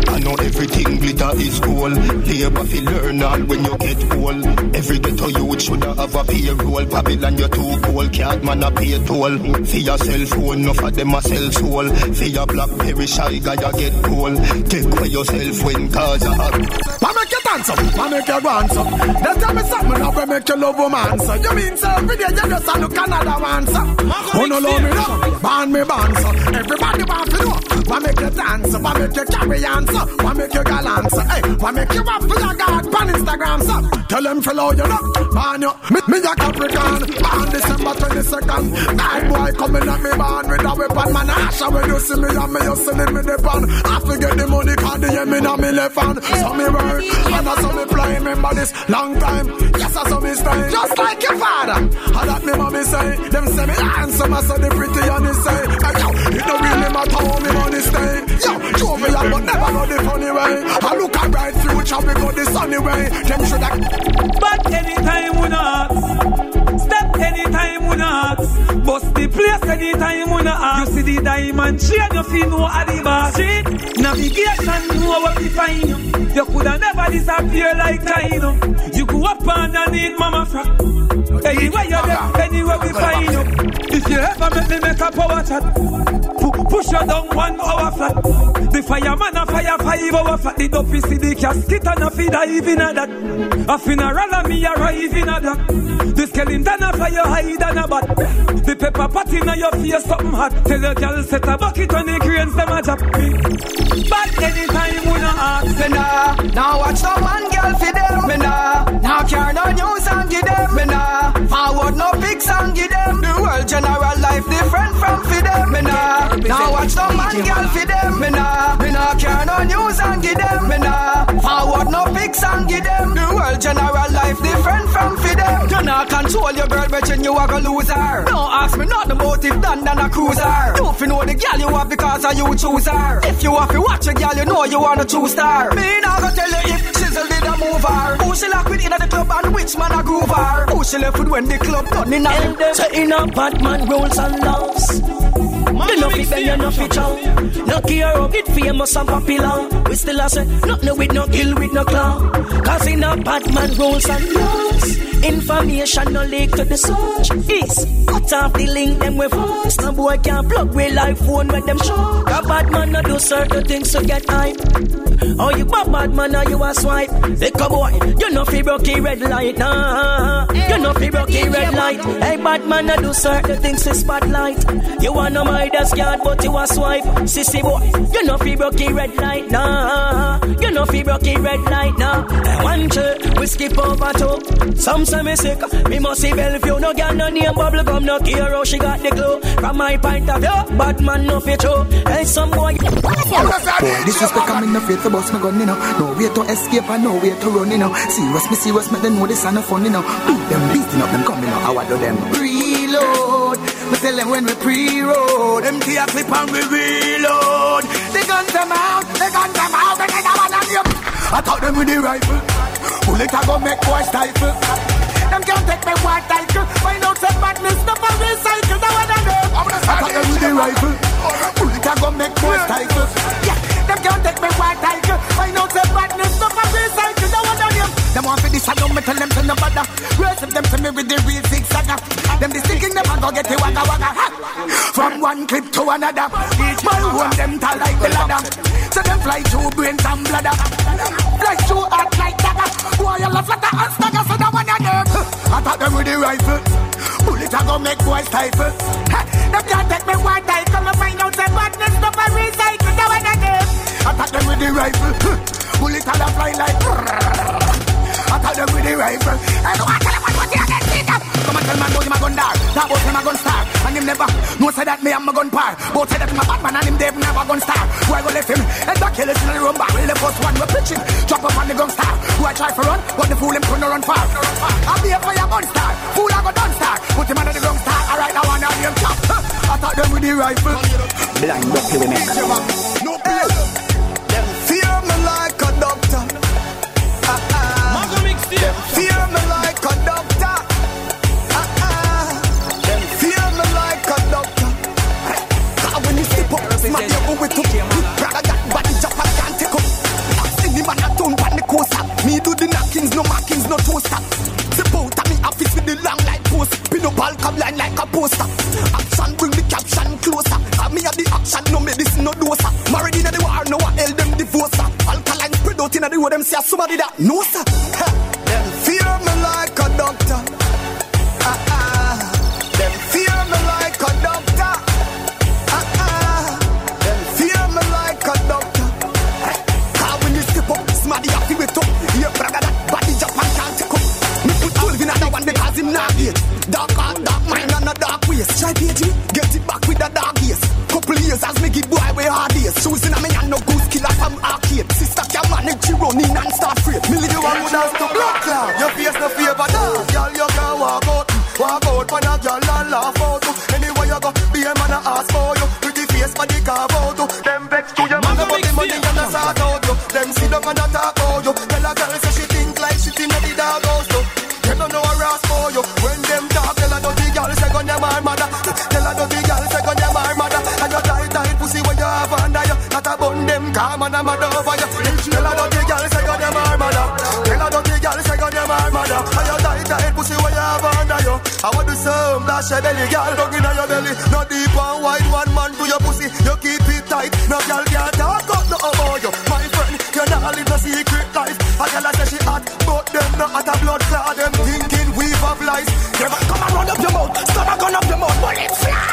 I know everything glitter is gold. Labor fi learn all when you get old. Every ghetto youth shoulda have a payroll. Babylon you too cold, can't man a pay toll. For your cell phone, enough of them a sell soul. For your blackberry shy guy you get cold. Take away yourself when cause a hot. I make you dance up, I make you dance up. They tell me something now, we make you love woman. So you mean so every day you just look another one, so. Who no love me now? Ban me ban, so. Everybody want to know. Why make you dance why make you carry on. Why make you gallant. Hey, why make you up for your God on Instagram, so. Tell them follow you know. Man, you, me, me a Capricorn. Born December 22nd. Bad boy coming at me, born with a weapon, man. Asha when you see me, and me, you selling me the pan. I forget the money, cause the me now me left hand. So me work, and I saw me fly, remember this long time. Yes, I saw me stay, just like your father. I that me mommy say, them say me handsome, I saw the pretty and he say, hey, yo, it don't really matter how me money stay. Yo, jovial, but never go the funny way. I look a bright future, go the sunny way. Them should have. But anytime we not Step anytime we not. Bust the place anytime we not. You see the diamond chain You feel no at bar street Navigation know what we find. You You coulda never disappear like China. You go up underneath mama frack Anywhere you there, anywhere we find you. If you ever make me make a power chat Push you down one hour flat. The fireman a fire five hour flat. The dopey see the casket and a feed dive in a that A funeral and me arrive in a that The skeleton a fly you hide and a bat The pepper pot in your face something hot Tell your girl set a bucket when the cranes them a drop me But anytime we no ask Me nah, now watch the man girl for them. Me nah, now care no news and give them. Me nah, forward no pics and give them. The world general life different from for them. Me nah, now watch no man girl for them. Me nah, me nah care no news and give them. Me nah, forward no pics and give them. The world general life different from for them. You nah control your girl, but you a go lose her. Don't ask me not the motive done than a cruiser. You fi know the girl you have because of you choose her. If you have to watch a girl, you know you want a true star. Me nah go tell you if she's a leader mover. Who she lock with in the club and which man a groove her. Who she left with when the club done in a Tell them say in a Batman rules and laws. You know fi bend, you know fi chow. No care how it famous and popular. We still a say nothing with no kill with no claw. Cause in a Batman rules and laws. Information no leak to the search. Is cut off the link them with voice. No boy can plug with live phone with them show. A bad man no do certain things to get hype. Oh, you bad bad man, or you a swipe? Lick a boy, you know fi broke red light, nah. You know fi broke red light. Hey, bad man, I do certain things to spotlight. You wanna my desk yard, but you a swipe. Sissy boy, you know fi broke red light, nah. You know fi broke red light, nah. One two, we skip over two. Some say me sick, me must see Bellevue. No girl, no name, bubble gum, no care how she got the glow. From my point of view, bad man no fit true. Hey, some boy. Boy, disrespect I'm in the faith bust my gun, you know. No way to escape and no way to run, you know. Serious, me serious, make them know this ain't no fun, you know. Beat them, beating up them, coming out, how I do them. Reload, we tell them when we pre-road. Them tear clip and we reload. They gun them out, they gun them out, they get out of them. I thought them with the rifle. Bullet I go make boy stifle. Them can't take me white title. Find out some badness, no for recycle. That one of them. I thought them with the rifle. Bullet I go make boy stifle. Yeah, them can't take me white title. Find out some badness, no for recycle. That one of them. Them want for this, I don't tell them to no bother. Rest of them to me with the real zigzagger. Them be sticking them and go get the wagga wagga. From one clip to another. Each man want them to like the ladder. So them fly through brains and bladder. Fly through heart like dagger. Boy, you love flatter and stagger, so that one you nerve. I thought them with the rifle. Bullet I go make boy stifle. Them can't take me white title. Come and find out some badness, stuff and recycle. That one you nerve. I thought them with the rifle. Bullet I fly like. I thought them with the rifle. I know I tell them what you get beat up. Come and tell man about him a gun dar. That about him a gun star. And him never no say that me am a gun par. Both say that him a bad man and him Dave never gun star. Who I go left him? Head back kill it in the room bar. The first one we pitch him. Drop up on the gun star. Who I try for run, but the fool him couldn't run far. I'll be a fire gun star. Fool I go done star. Put him under the gun star. Alright, now I know him chop. I thought them with the rifle. Blind we make. No, to the knockings, no markings, no toaster. The out of me office with the long light post. Pin up all come line like a poster. Action bring the caption closer. Have me at the action, no medicine, no doser. Married in the war, no one held them divorce. Alkaline spread out in the road, them say somebody that sir. <laughs> can manage she run in and start free. Me leave you one who dance to blood cloud. Your face no favor that ah, Girl, you can walk out. Walk out for a girl and laugh out oh. Anywhere you go, be a man a ask for you. Pretty face for the carve out oh. Them vex to your man about the money and a sort out you Them sit down and a talk you Tell a girl say she think like she think the dog house Them don't know a ask for you. When them talk, tell a dirty girl say gun your man mother. Tell a dirty girl say gun your man mother. And your tight tight pussy when you have under you Not a bun them calm and a mad the your belly girl. Dug in your belly. No deep and wide one man to your pussy. You keep it tight. No girl can't talk out no about you. My friend you not live no secret life. A girl a say she hot But them not at a blood clot Them thinking we've have lies. Never come and run up your mouth. Stop a gun up your mouth. Bullet fly.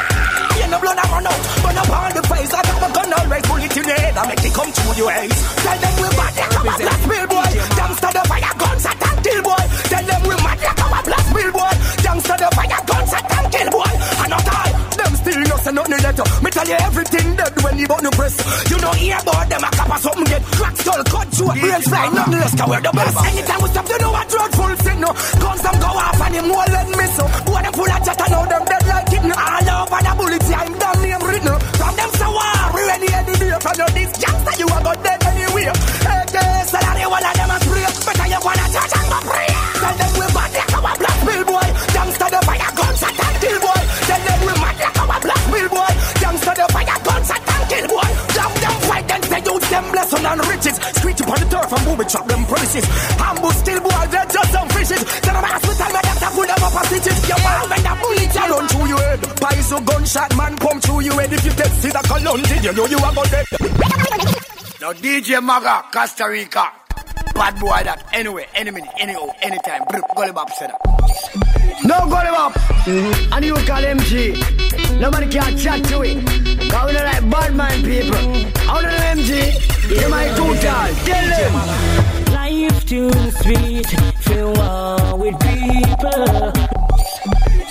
You no blood a run out. Burn up on the face. I got my gun alright Bullet in your head. I make it come through your eyes tell you everything dead when you button press You don't hear about them a cap or something get Crack skull cut throat brains fly. Nothing less can wear the best. Anytime we stop you know what road full thing no. Guns them go off and him won't let me so Boy them full of jet and now premises Ambush still boy they're just some fishes. Tell them hospital them to pull them up a stitches Your mouth when the bullet you run through your head. Pies gunshot man come through your head. If you test see the colon did you know you are dead Now DJ Maga, Costa Rica. Bad boy that. Anyway, any minute, any oh, anytime. Brr, Gully Bop said that. No gully up. Mm-hmm. And you call MG. Nobody can chat to it. Cause we don't like bad man people. I don't know MG. You might too tall. Tell them. Life too sweet. Feel war with people.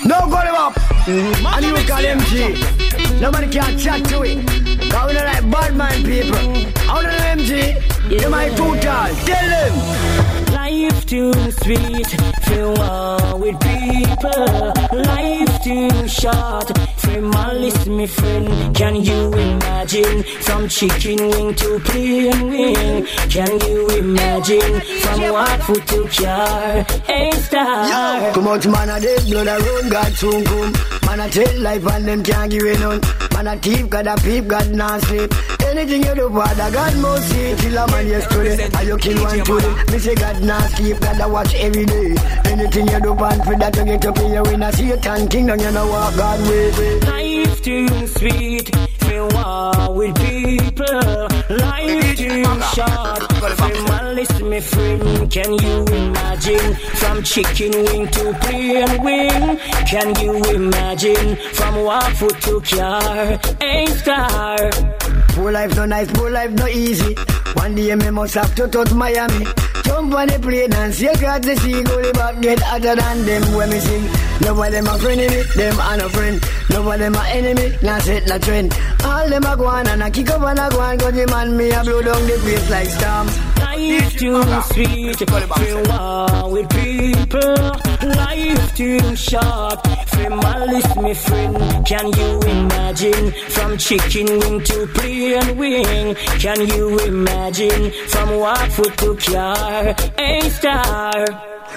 No gully up. Mm-hmm. And you call MG. Nobody can chat to it. Cause we don't like bad man people. I don't know MG. You too tall. Tell them. Life too sweet, feel war with people. Life too short, for malice, me friend. Can you imagine from chicken wing to plain wing? Can you imagine from what food to car? Hey star. Come out, man, a dead blood a run, God soon come. Man, a tell life and them can't give it none. Man, a thief, God a peep, God not sleep. Anything you do, Father, God see. Kill a man yesterday, and you kill one today. Me say God not sleep, God a watch every day. Anything you do, man, for that you get up in your win. I see a tan kingdom, you know what God way. Life too sweet, feel war with people. Life too short, for malice, me friend. Can you imagine from chicken wing to plain wing? Can you imagine from walk foot to car? ain't star. Poor life no nice, poor life no easy. One day me must have to touch Miami. Jump on the plane and see across the sea. Go the back get hotter than them when me sing. No one them a friend of me, them are no friend. No one them a enemy, now set the trend. All them a go on and a kick up and a go on. Cause the man me a blow down the place like storm. Life too sweet, feel war with people. Life too short, for malice, me friend. Can you imagine from chicken wing to plain wing? Can you imagine from walk foot to car? Hey star.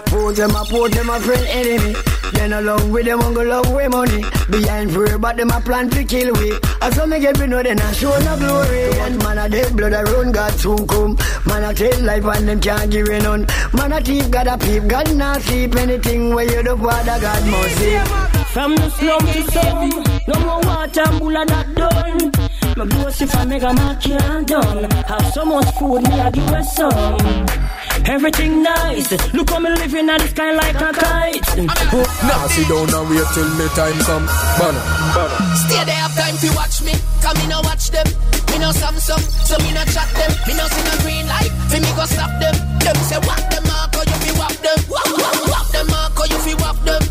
Put them a put them a friend enemy. Then along with them, go love way money. Behind free, but them a plan to kill we. Some me get we know then I show no glory. And man a dead blood a run, God soon come. Man a tell life and them can't give it none. Man a thief, God a peep, God not sleep. Anything where you do, Father God must see. From the slum to some, no more water and bull not done. My boss if I make a mark can't done. Have so much food, me I give her some. Everything nice. Look how me living at the sky like a kite. Oh. Now sit down and wait till the time come. Banner, banner. Stay there have time to watch me. Come in and watch them. Me no Samsung, so me no chat them. Me no see no green light, fi me go stop them. Them say whack them mark, or you fi whack them. Whack, whack, whack them mark, or you fi whack them.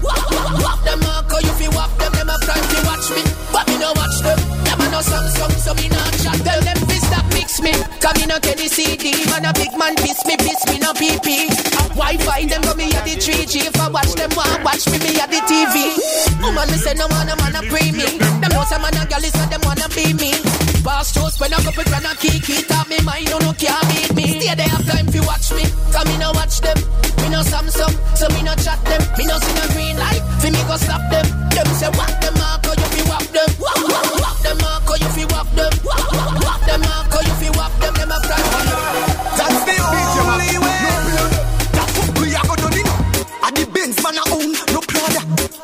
Fi whack them. Them have time to watch me, but me no watch them. Them a no Samsung, so me no chat them. Them fi stop mix me. Come in and Kenny CD, man a big man piss me, piss me no PP. Wi-Fi them go me at the 3G. If I watch them, want watch me, me at the TV. Woman me say no man a man a pre me. Them know some man a gal is so them wanna be me. Boss toast when I go with grand kiki Top me mind, no no can't beat me Stay there have time fi watch me Come me no watch them Me no Samsung, so me no chat them Me no see no green light, fi me go stop them Them say whack them mark, or you fi whack them? Whack, whack, whack them mark, or you fi whack them? Whack, whack, whack them mark, or you fi whack them? Them a pride That's the only way. That's what we are gonna do At the Benz man a own, no Prada.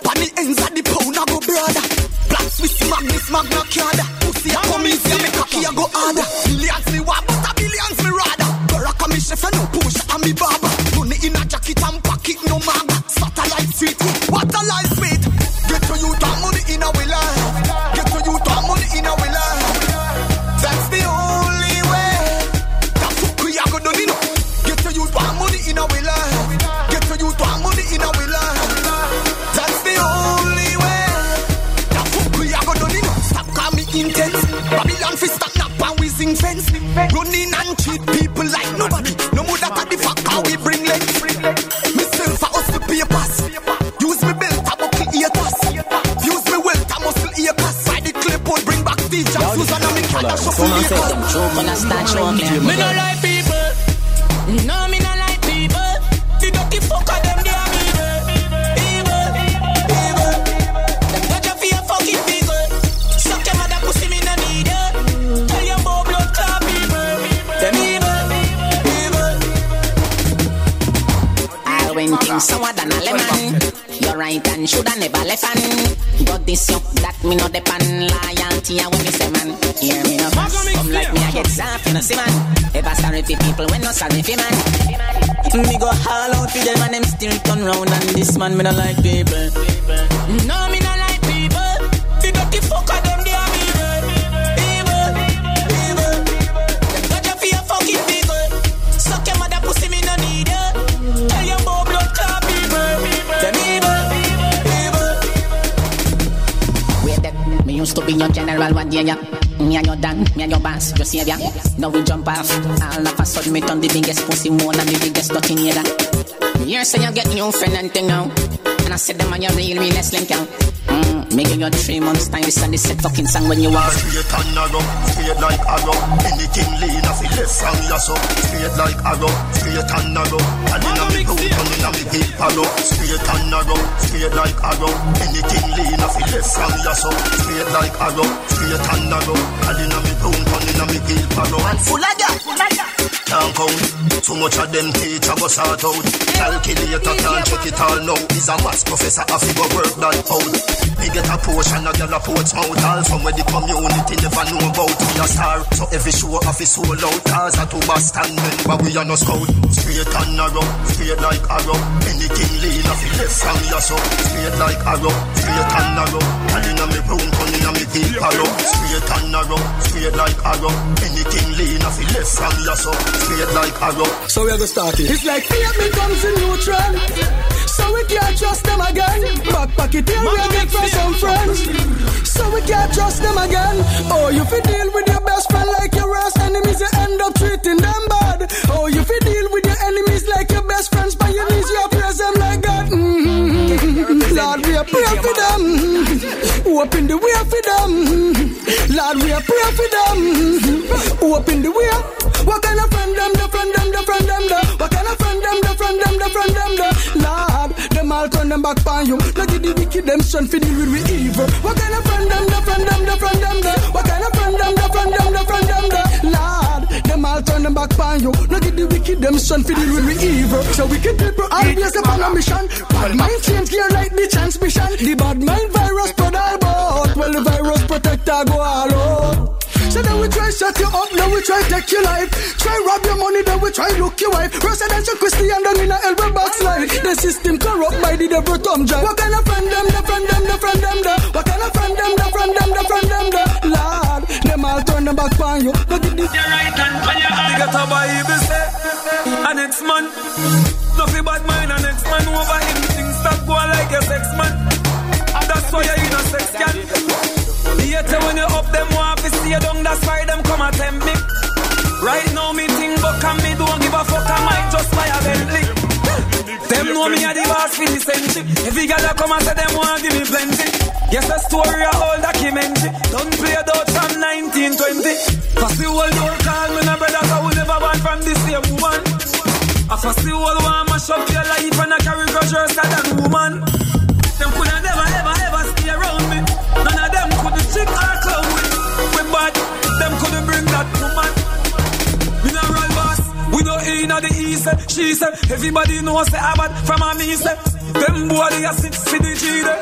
On the ends of the pound I go brother Black Swiss Magnus Magna Carta. Pussy a come easy, me cocky a go harder. Billions me want, sorry for man. Mm, me go all out for them and them still turn round and this man me no like people. No, me no like people. The dirty fucker them they are evil Evil, evil Them got you for fucking people Suck your mother pussy me no need you Tell your boy blood clot people. Them evil, evil Wait that me used to be your general one day, yeah. Me and your dan, me and your boss, your savior. Now we jump off. All of a sudden, me turn the biggest pussy more than the biggest dirty nigga. You say you get new friend and thing now. And I said them on your real, real link count. Me give you three months time, this and this set fucking song when you want. Straight and narrow, straight like arrow. Anything lean off it left from your so. Straight like arrow, straight and narrow. And in a me boot, and in a me heel palo. Straight and narrow, straight like arrow. Anything lean off it left from your so. Straight like arrow, straight and narrow. And in a me boot, and in a me heel palo. And full of that, full of that. Can't count. Too much of them teacher go sort out. Calculator can't check it all now. Is a maths professor, I figure work that out. Me get a portion, a girl a porch out. All from where the community never know about. We a star, so every show off is sold out. Cause a two Boston member, we are no scout. Straight and narrow, straight like arrow. Anything lean off it left from your so. Straight like arrow, straight and narrow. In a me room, in a me deep hollow. Straight and narrow, straight like arrow. Anything lean off it left from your so. Straight like arrow. So we're gonna start it. It's like fear becomes a neutral. So we can't trust them again. Backpack it here, we get from some friends. So we can't trust them again. Oh, you fi deal with your best friend like your worst enemies, you end up treating them bad. Oh, you fi deal with your enemies like Lord, we are pray for them. Open the way for them. Lord, we are pray for them. Open the way. What kind of friend them, the friend them, the friend them, the What kind of friend them, the friend them, the friend them, the Lord, them all turn them back on you. Now give the wicked them strength for deal with we evil. What kind of friend them, the friend them, the friend them, the What kind of friend them, the friend them, the friend them, the Lord, turn them back on you. Now give the wicked them son for deal with me evil. So wicked people always upon a mission. Bad mind change gear like the transmission. The bad mind virus spread all about. Well, the virus protector go all out. So then we try shut you up, then we try take your life. Try rob your money, then we try look your wife. Residential Christian down in a elbow backslide. The system corrupt by the devil thumb drive. What kind of friend them, the friend them, the friend them, the What kind of friend them, the friend them, the friend them, the Lord, them all turn them back on you. Look at this. Your right hand on your heart. You got a Bible say, and next man, nothing bad mind, and next man over him. Things stop going like a sex man. That's why you're in a sex can. Later when you up them want to see you down, that's why them come and tempt me. Right now me think but can me don't give a fuck, I might just buy a Bentley. Them know me a the boss for the century. Every girl that come and say them want give me plenty. Yes, a story a whole documentary. Don't play it out from 1920. Cause the whole door call me no brothers I will never want from the same woman. I first the whole one mash up your life and I carry grudge worse than woman. Them coulda never ever ever stay around me. None of them could chick or clown with. We bad, them couldn't bring that woman. We know in the east. eh, She said, everybody knows say I bad from a me say. Them boy they a sit for the G there.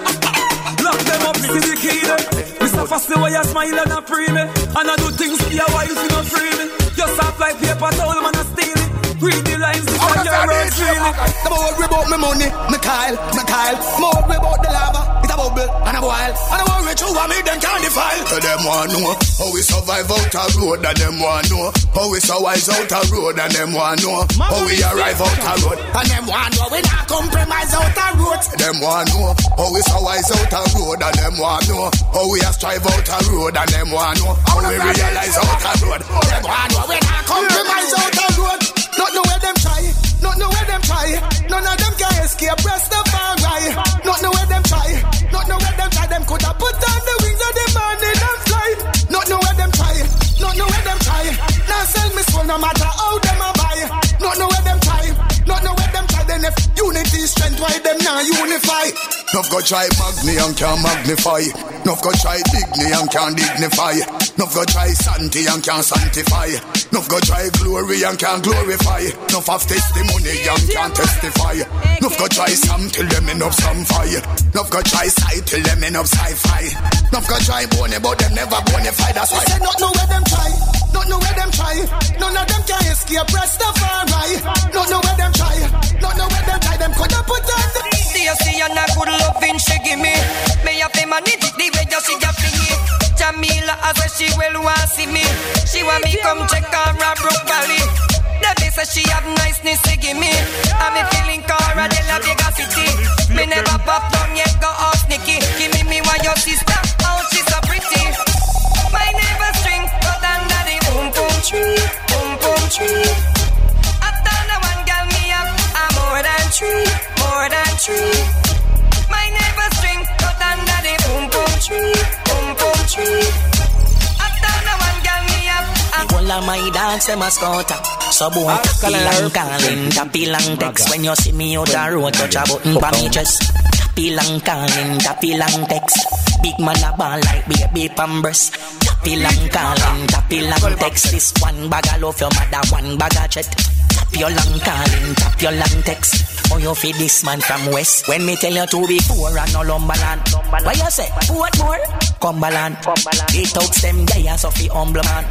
Lock them up, see the key there. Mr. Fast the way you smile and a free me. And I do things for your wife, you not free me. Just soft like paper towel, man, I steal it. Read the lines, this is your words, really. Don't worry about me money, me Kyle, me Kyle. More worry about the lava, bubble and a boil. And I worry too, I me them can't defile. Tell them want know how we survive out a road and them want know how we survive out a road and them want know how we arrive out a road And them want know we not compromise out a road. them want know how we survive out a road and them want know how we a strive out a road and them want know how we realize out a road Them want know we not compromise out a road. Not know where them try, not know where them try. None of them can escape Rastafari. Not know where them try, not know where them try. Them coulda put on the wings of the morning and fly. Not know where them try, not know where them try. Now sell me soul no matter how them a if unity strength, why them now unify? Nuff go try magni and can magnify. Nuff go try digni and can dignify. Nuff go try santi and can sanctify. Nuff go try glory and can glorify. Nuff have testimony and can testify. Nuff go try some till them in up some fire. Nuff go try sight till them in up sci-fi. Nuff go try bony but them never bonify. That's why. Say not know where them try, not know where them try. None of them can escape Rastafari. Not know where them try, not know where them try. Them coulda put on the. Stacy and a good loving she give me. Me have manage it the way you see your thingy. Jamila I say she will want see me. She want me come check her a Brook Valley. Debbie say she have niceness to give me. I'm me feeling Cara de la Vega City. Me never pop down yet go off Nicky. Give me me one your sister. Oh she's so pretty. My neighbor string cut under the boom boom tree. Boom boom tree. More than three, more than three. My neighbor string cut under the boom boom tree, boom boom tree. After the one girl me up, I'm All of my dogs, them a scouter. So boy, tappy lang calling, tappy lang text. When you see me out the road, touch a button for me just. Tappy lang calling, tappy lang text. Big man a ball like baby pampers. Tappy lang calling, tappy lang text. This one bag of love your mother, one bag of chat. Tap your long calling, tap your long text. Oh, you feel this man from west. When me tell you to be poor and no lumberland. What you say? What more? Cumberland. They talks them gaya so fi humble man.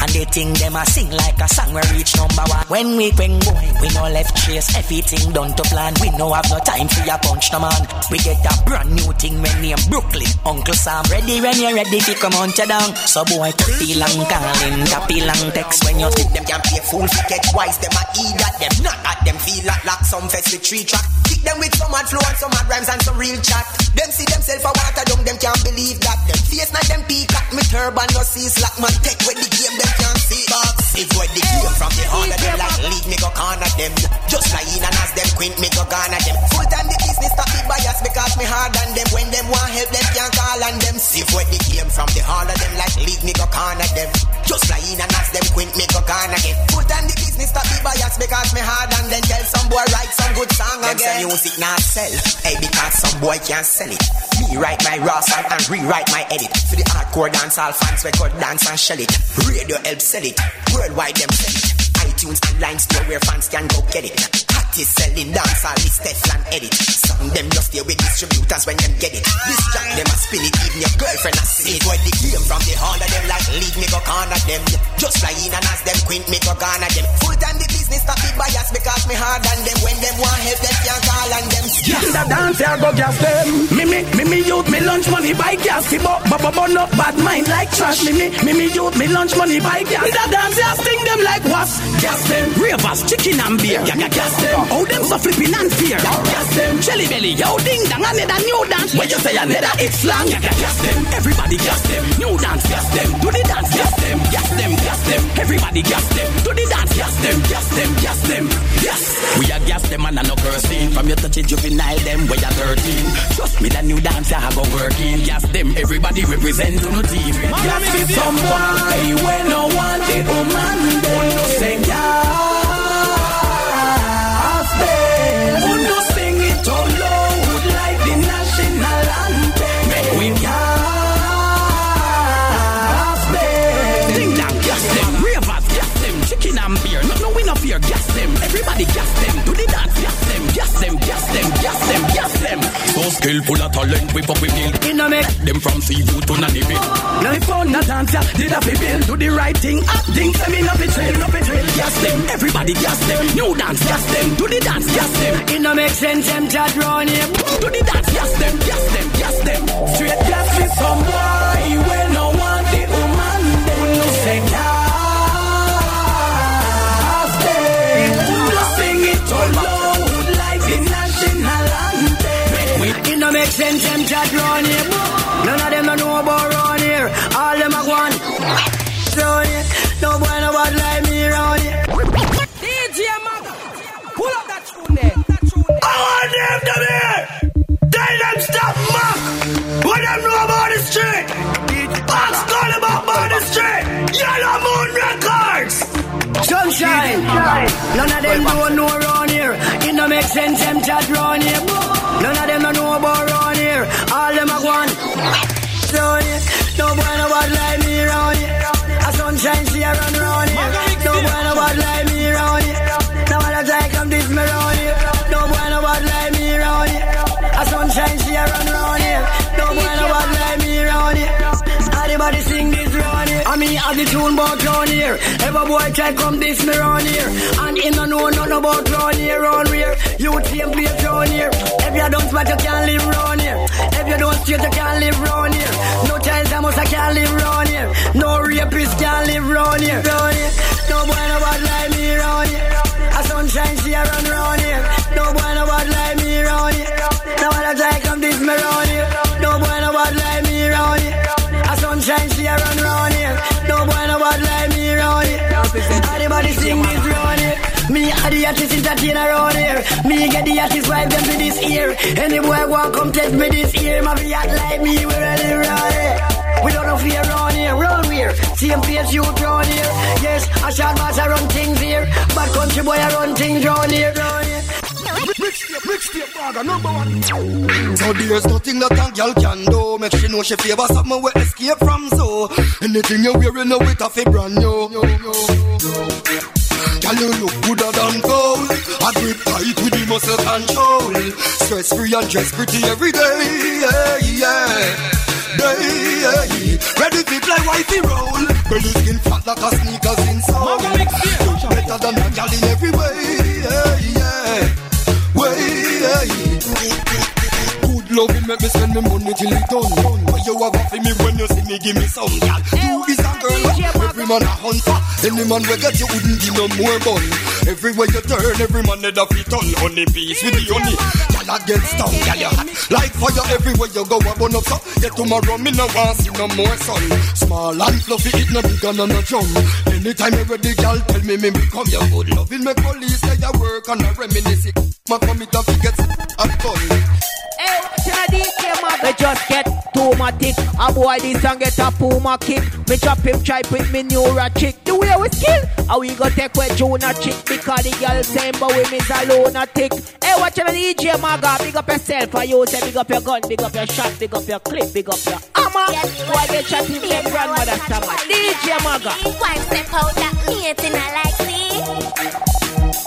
And they think them a sing like a song we reach number one. When we bring boy, we no left trace. Everything done to plan. We no have no time for your punch no man. We get a brand new thing when name Brooklyn. Uncle Sam ready when you're ready to come on to down. So boy, tappy long calling, tappy long text. When you Think them can pay full fi get wise, them a eat at them, not at them feel like like some fetch the tree track. Them with some mad flow and some mad rhymes and some real chat. Them see themself a water down, them can't believe that. Them face not them peacock, me turban no see slack man take with the game, them can't see box. Where the game from the honor them like lead me go corner them. Just like in and as them quint me go garner them. Full time the business stop be bias because me hard on them. When them want help them can't call on them. See where the game from the honor them like lead me go corner them. Just like in and as them quint me go garner them. Full time the business stop be bias because me hard on them. Tell some boy write some good song Them again. say music not sell. Hey, because some boy can't sell it. Me write my raw song and rewrite my edit. For the hardcore dance all fans record dance and shell it. Radio help sell it. Worldwide them sell it. iTunes online store where fans can go get it. Hottest selling dancehall is Stefan edit. Some them just stay with distributors when them get it. This jack them a spin it, even your girlfriend a see it. Boy, the game from the hand of them like leave me go corner them. Just fly in and ask them quint me go corner them. Full time the business stop be bias because me hard than them. When them want help, them can't call on them. Yeah, the dance I go gas them. Me me me me youth me lunch money buy gas. But but but but no bad mind like trash. Me me me me youth me lunch money buy gas. The dance I sting them like was gas them. Ravers chicken and beer. Yeah, yeah, gas them. Oh them so flipping and fear. Gas them. Jelly belly yo ding dang another new dance. Where you say another it's slang. Yeah, yeah, gas them. Everybody gas them. New dance gas them. Do the dance gas them. Gas them gas them. Everybody gas them. Do the dance gas them. Gas them gas them. Yes. We are gas them and I no cursing. From your touch it juvenile them where you 13. Trust me, that new dance I go working. Gas them. Everybody represent on the team. Gas me some boy when no one oh, the woman them no say gas fear. Gas them. Everybody gas them. Do the dance, gas them. Gas them, gas them, gas them, gas them. So skillful of talent, we fuck with guilt. In a make them from seafood to nanny bit. Now if on a dancer, did a fi bill, do the right thing, acting, say me no fi trail, no fi trail. Gas them, everybody gas them. New dance, gas them. Do the dance, gas them. It no make sense, them chat round here. Do the dance, gas them, gas them, gas them. Straight gas with some boy, make sense, them chat round here. None of them no know about round here. All them a one. Round here. No boy no bad like me round here. DJ Maga, pull up that tune there. I want them to be. Tell them stop mock. What them know about the street? Ask all about the street. Yellow Moon Records. Sunshine. None of them don't know around here. It no make sense, them chat round here. None of them don't know about round here. All them a one. Round here. No boy no bad like me round here. A sunshine she a round here. No boy no bad like me round here. All the time come this me round here. No boy no bad like me round here. A sunshine mean, have the tune about round here. Every boy try come this me round here. And in no know nothing about round here, round here. You team place round here. If you don't smash, you can't live round here. If you don't straight, you can't live round here. No child almost I can't live round here. No rapist can't live round here. Round here. No boy no bad like me round here. A sunshine she a run round here. Everybody sing this round. Me are the artist entertainer around here. Me get the artist vibe them to this ear. Any boy want come test me this ear. My be act like me, we ready. We don't know fear round here, round here. Same place you round here. Yes, a shot boss I run things here. Bad country boy I run things round here, round here. So there's nothing that a girl can do. Make she know she favor something we escape from. So anything you wearing, know it a brand new. You look gooder than gold. I grip tight with the muscle control. Stress free and dress pretty every day. Yeah, yeah. Day, yeah. Ready to play wifey roll. Belly skin fat like a sneakers in soul. Look better than a girl in every way. Yeah, yeah. Way, yeah. Good loving make me spend me money till it done. But you have a for me when you see me give me some girl. You is a girl, every man a hunter. Any man we get you wouldn't give no more gun. Everywhere you turn, every man head a fit on. Honey bees with the honey. Girl I get stung, girl you hot. Like fire everywhere you go, I burn up so. Get tomorrow me no want see no more sun. Small and fluffy, it no big and no jump. Anytime you ready, girl, tell me me become your good loving. Me police say you work and I reminisce. My commit a forget I'm done. Hey, watching a DJ man. Me just get automatic. A boy this and get a puma kick. Me chop him tripe with me neura chick. The way we skill, how we go take with Juna chick because the girl same but we miss a lunatic. Hey, watching a DJ Maga. Big up yourself. I you say big up your gun, big up your shot, big up your clip, big up your hammer. Boy get shot in their grandmother's stomach. DJ Maga. Wife step out that meeting I like see.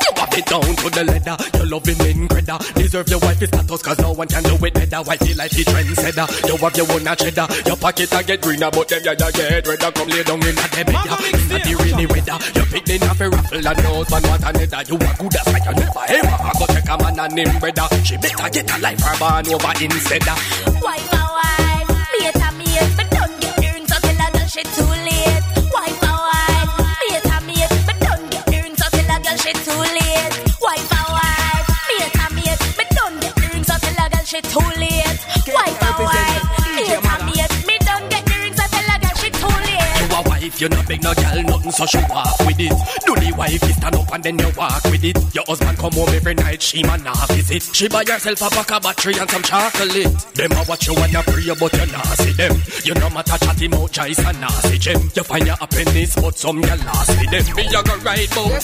You have it down to the leather. You love him in credit. Deserve your wife's status cause no one can do it better. Wifey like the trendsetter. You have your own cheddar. Your pocket a get greener, but them ya ya get redder. Come lay down in a the bed. Not the really weather. You pick the nappy raffle and nose man what another. You a good as like you never ever. I go take a man and him brother. She better get a life her born over instead. Wife a wife, mate a mate, but don't get the ring so tell a girl too late. She too late. Wife a wife, mate a mate, but don't get the ring so tell a girl she too late. Wife a wife, mate You a wife, you no beg no girl nothing, so she walk with it. Do the wife you stand up and then you walk with it. Your husband come home every night, she man not visit. She buy herself a pack of battery and some chocolate. Them a watch you and a pray, but you not see them. You no matter chatty mouth, choice and nasty gem. You find your happiness, but some girl lost with them. Me a go right bout.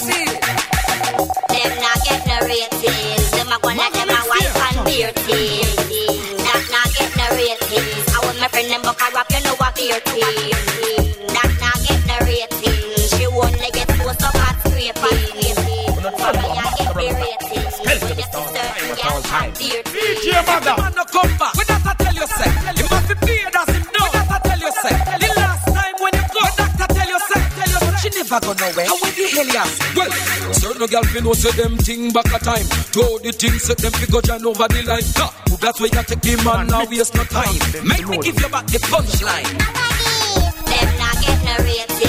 Them not get no ratings. Them a gonna them a wife and beer teeth. That not get no ratings. I want my friend them book a rap, you know what beer teeth. Teeth. DJ Man no come back. We not tell you say. You must be paid as him know. We not tell you say. The last time when you go, the doctor tell you say. Tell you say. She never go nowhere. How with the hell you ask? Well, certain girl fi know say them thing back a time. Throw the thing set them fi go jam over the line. Ha! That's why you take the man now waste no time. Make me give you back the punchline. Them not get no ratings.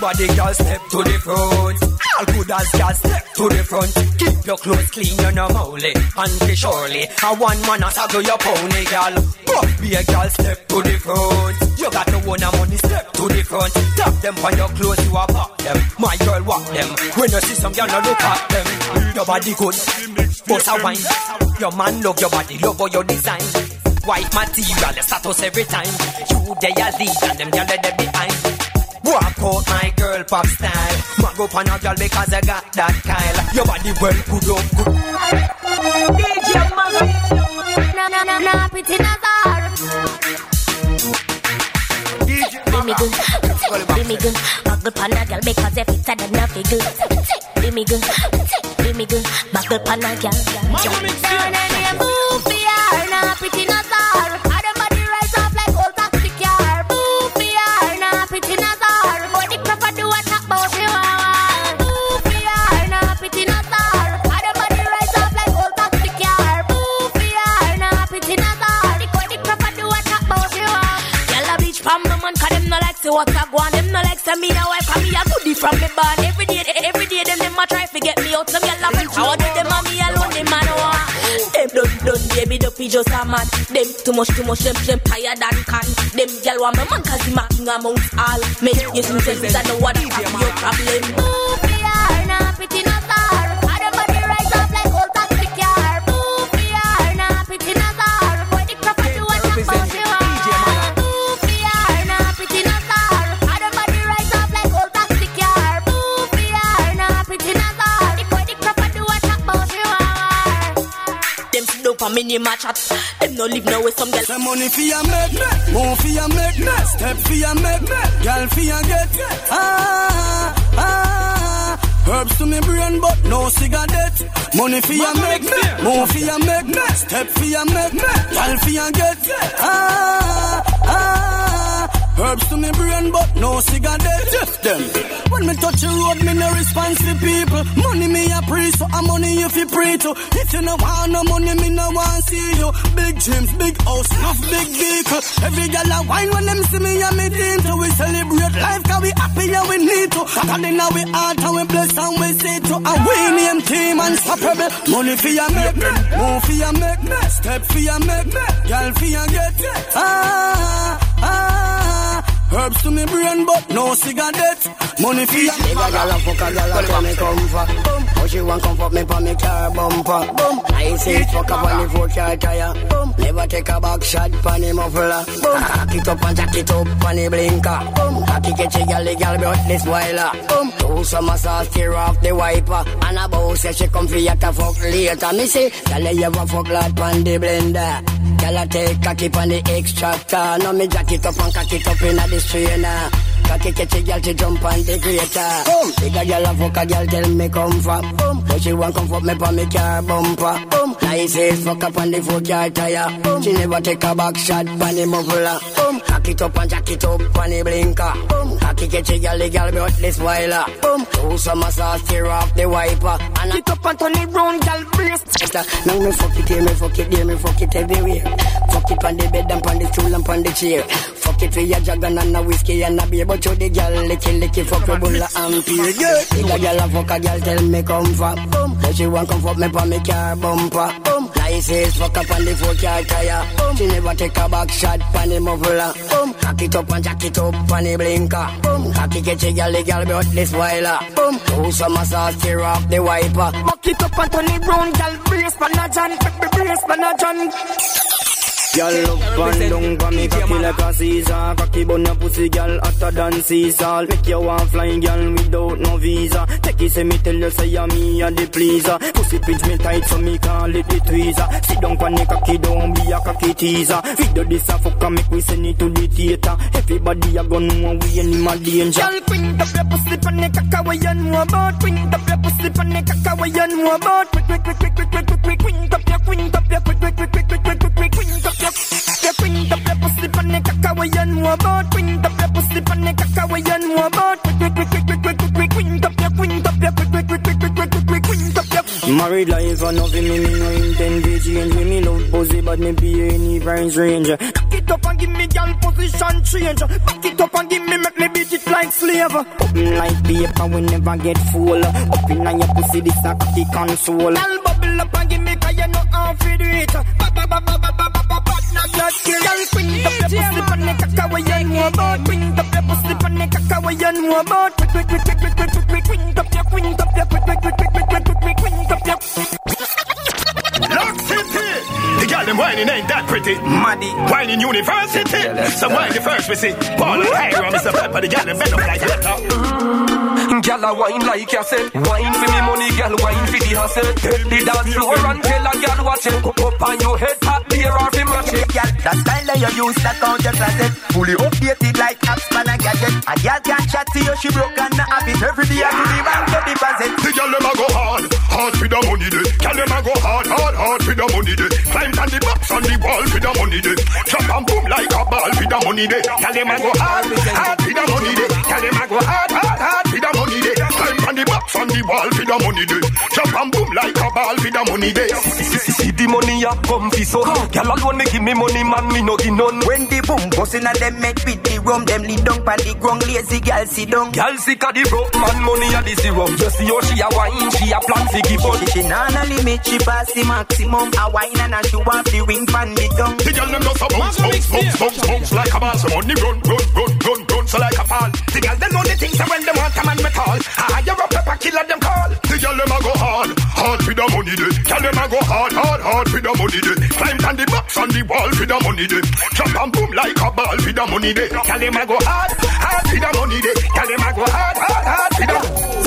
Body girl step to the front. All good as girl step to the front. Keep your clothes clean, you know moly. And be surely, a one man a saddle your pony, girl. But be a girl step to the front. You got no one money, step to the front. Tap them on your clothes, you a pop them. My girl walk them. When you see some girl, no look at them. Your body good, bust a wine. Your man love your body, love all your design. White material, status every time. You they a lead and them girl they behind. Walk out my girl pop style. Mag up on a girl because I got that Kyle. Your body well good up good. DJ Maga. Na na na na, pretty Nazar. Be me good, be me good. Buckle pan a girl because if it's a then a figure. Be me good, be me good. Buckle pan a girl. Jump down and you move for her. Na pretty see what I on. Them no like say me a wife 'cause me a goodie from me born. Every day, every day them them a try to get me out. Some girl a French. How do them and me alone? Them man want. Them done done baby dopey just a man. Them too much too much them them tired than can. Them girl want me man 'cause he a king all. Make you sense I know what the fuck your problem. Them sit down for me name a chat. Them no live now with some girl. Say money for your make, move for your make, step for your make, girl for your get. Ah, ah. Herbs to me brain, but no cigarette. Money for your make, move for your make, step for your make, girl for your get. Ah, ah. Herbs to me brain, but no cigarette. Just them. When me touch the road, me no response to people. Money me a pre, so I'm money if you pray to. If you no want no money, me no want see you. Big gyms, big house, enough big vehicle. Every gal a wine when them see me and me team. So we celebrate life, cause we happy and we need to. And in our heart and we bless and we see to. And we name team unstoppable. Money for your make, move for your make, step for your make, girl for your get. Ah. Herbs to me brain, but no cigarette. Money for ya. Nigga, gal, a fuck a gal, a tell me come for. Boom. How she want come fuck me for me car bumper. Boom. I say fuck up on the four car tire. Boom. Never take a back shot on the muffler. Boom. Hack it up and jack it up on the blinker. Boom. It catch a gal, the gal brought this whiler. Boom. Do some sauce, tear off the wiper. And a bow say she come for ya to fuck later. Me say, gal, you ever fuck lad on the blender. Gal, I take keep on the extractor. Now me jack it up and cock it up in the strainer. Cocky catch a girl to jump on the grater. Boom. Bigger girl a fuck a girl tell me come from. Boom. But she want come fuck me for me car bumper. Boom. Nice ass fuck up on the four car tire. Boom. She never take a back shot on the muffler. Boom. Cock it up and jack it up on the blinker. Boom. Cocky catch a girl, the girl brought this whiler. Boom. Do some sauce, tear off the wiper. And Get up and turn it round, girl, brace. now me fuck it here, me fuck it there, me fuck it everywhere. Fuck it on the bed and on the stool and on the chair. Fuck it for your jugger and a whiskey and a beer. But you the girl, licky licky fuck your bull and peel. Yeah. Nigga girl a fuck a girl, tell me come for. Boom. But she want come fuck me for me car bumper. Boom. Nice ass fuck up on the four car tire. Boom. She never take a back shot on the muffler. Boom. Cock it up and jack it up on the blinker. Boom. Cocky catch a girl, the girl brought this whiler. Boom. Do some sauce, tear off the wiper. Back it up and turn it round, girl, brace, panajan, brace, panajan. Girl look pan down pa me cocky like a Caesar Cocky bun your pussy girl hotter than sea salt Make you want flying, girl without no visa Take it say me tell you say I'm me a the pleaser Pussy pinch me tight so me call it the tweezer Sit down pan the cocky down be a cocky teaser Video this a fuck make we send it to the theater Everybody a gonna know we in my danger Girl queen up your pussy on the cocky we you know about Queen up your pussy on the cocky we you know about Quick quick quick quick quick quick quick quick quick, quick, quick, quick, quick, quick, quick quick quick quick quick pon the caca where you know about. Quint up your pussy pon the caca where you know about. Quick, quick, quick, quick, quick, quick, quick, quick, quint up your, quint up your, quick, quick, quick, quick, quick, quick, quick, quick, quint up your. Married life and nothing me, me no intend to change Me me love pussy but me pay any price range Back it up and give me girl position change. Back it up and give me make me beat it like slave. Open like paper we never get full Up in your pussy this a cocky console Girl bubble up and give me 'cause you know how to do it. Ba ba ba ba ba ba ba not not kill. Girl quint up your pussy pon the caca where you know about. Quint up your pussy pon the caca where you know about. Quick quick quick quick quick quick quick quick quint up your quint up your quick quick quick quick quick quick quick girl them whining ain't that pretty. Maddy. Whining university. Some wine the first we see. Paul and Hiram, Mr. Pepper, the girl them bend up like that. Gyal a wine like you said Wine for me money, gyal wine for the hustle Take the dance floor and tell a gyal watch it Up on your head, top beer or fi match it Girl, that style that you use, that count your closet Fully updated like apps man a gadget A girl can chat to you, she broke and not have it Every day I do the bank to deposit The girl them a go hard, hard for the money day. Girl them a go hard, hard, hard for the money day. Climb on the box on the wall for the money day. Jump and boom like a ball for the money day. Girl them a go hard, hard for the money day. Girl them a go hard, hard, hard for the money day. Climb on the box on the wall for the money day. Jump and boom like a ball for the money day. See the money a come fi so Gyal alone me give me money man me no give none When the boom bustin' a them make beat the rum Them lead down pan the ground lazy girl sit down Gyal sick of the broke man money a the zero Just see how she a wine she a plan fi give up She, she nah no limit, she pass the maximum A wine and a show off the wing pan the tongue The girl them just a bounce, bounce, bounce, bounce, bounce like a ball. So money run, run, run, run, run, so like a fall. The girl them know the things and when them want a man metal. Ah, you're a pepper killer them call. The girl them a go hard, hard for the money day. Girl them a go hard, hard, hard for the money day. Climb on the box on the wall for the money day. Jump and boom like a ball for the money day. Girl them a go hard, hard for the money day. Girl them a go hard, hard, hard for the.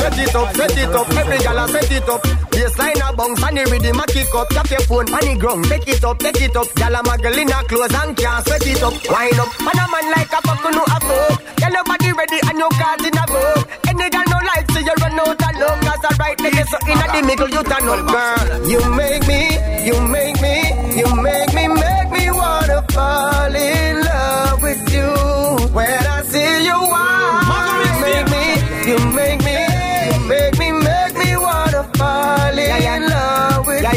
Set it up, set it up, every gal a set it up. Baseline a bounce and the rhythm a kick up. Tap your phone on the ground, take it up, take it up. Gal a muggle in her clothes and can't sweat it up. Wind up, man a man like a fuck no a fuck. Gal your body ready and your cards in a book. Any gal no like so you run out of love. Cause a right nigga so in a the middle you turn up, girl. You make me, you make me, you make me, make me wanna fall in love with you. When I see you, you make me, you make in love with you.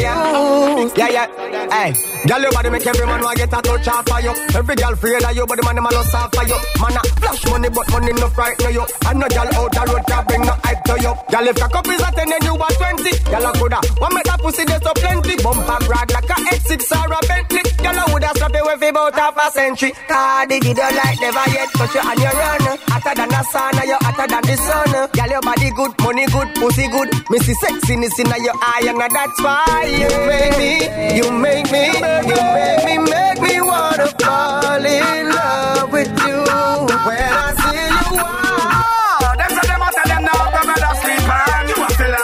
Yeah, yeah. Hey, girl, your body make every man want get a touch off of you. Every girl afraid of you, but the man them a lust off of you. Man a flash money, but money no frighten you. And no girl out the road can bring no hype to you. Girl, if your cup is a ten and you are twenty, girl a coulda. One make that pussy there so plenty. Bumper brag like a X6 or a Bentley. Girl a woulda stop you with about half a century. Cause the video like never yet touch you and you run. Hotter than the sun, you hotter than the sun. Girl, your body good, money good, pussy good. Missy sexiness in your eye and that's why you make me, you make me, you make me, make me wanna fall in love with you. When I see you walk, them say them a tell them them better sleep and you a feel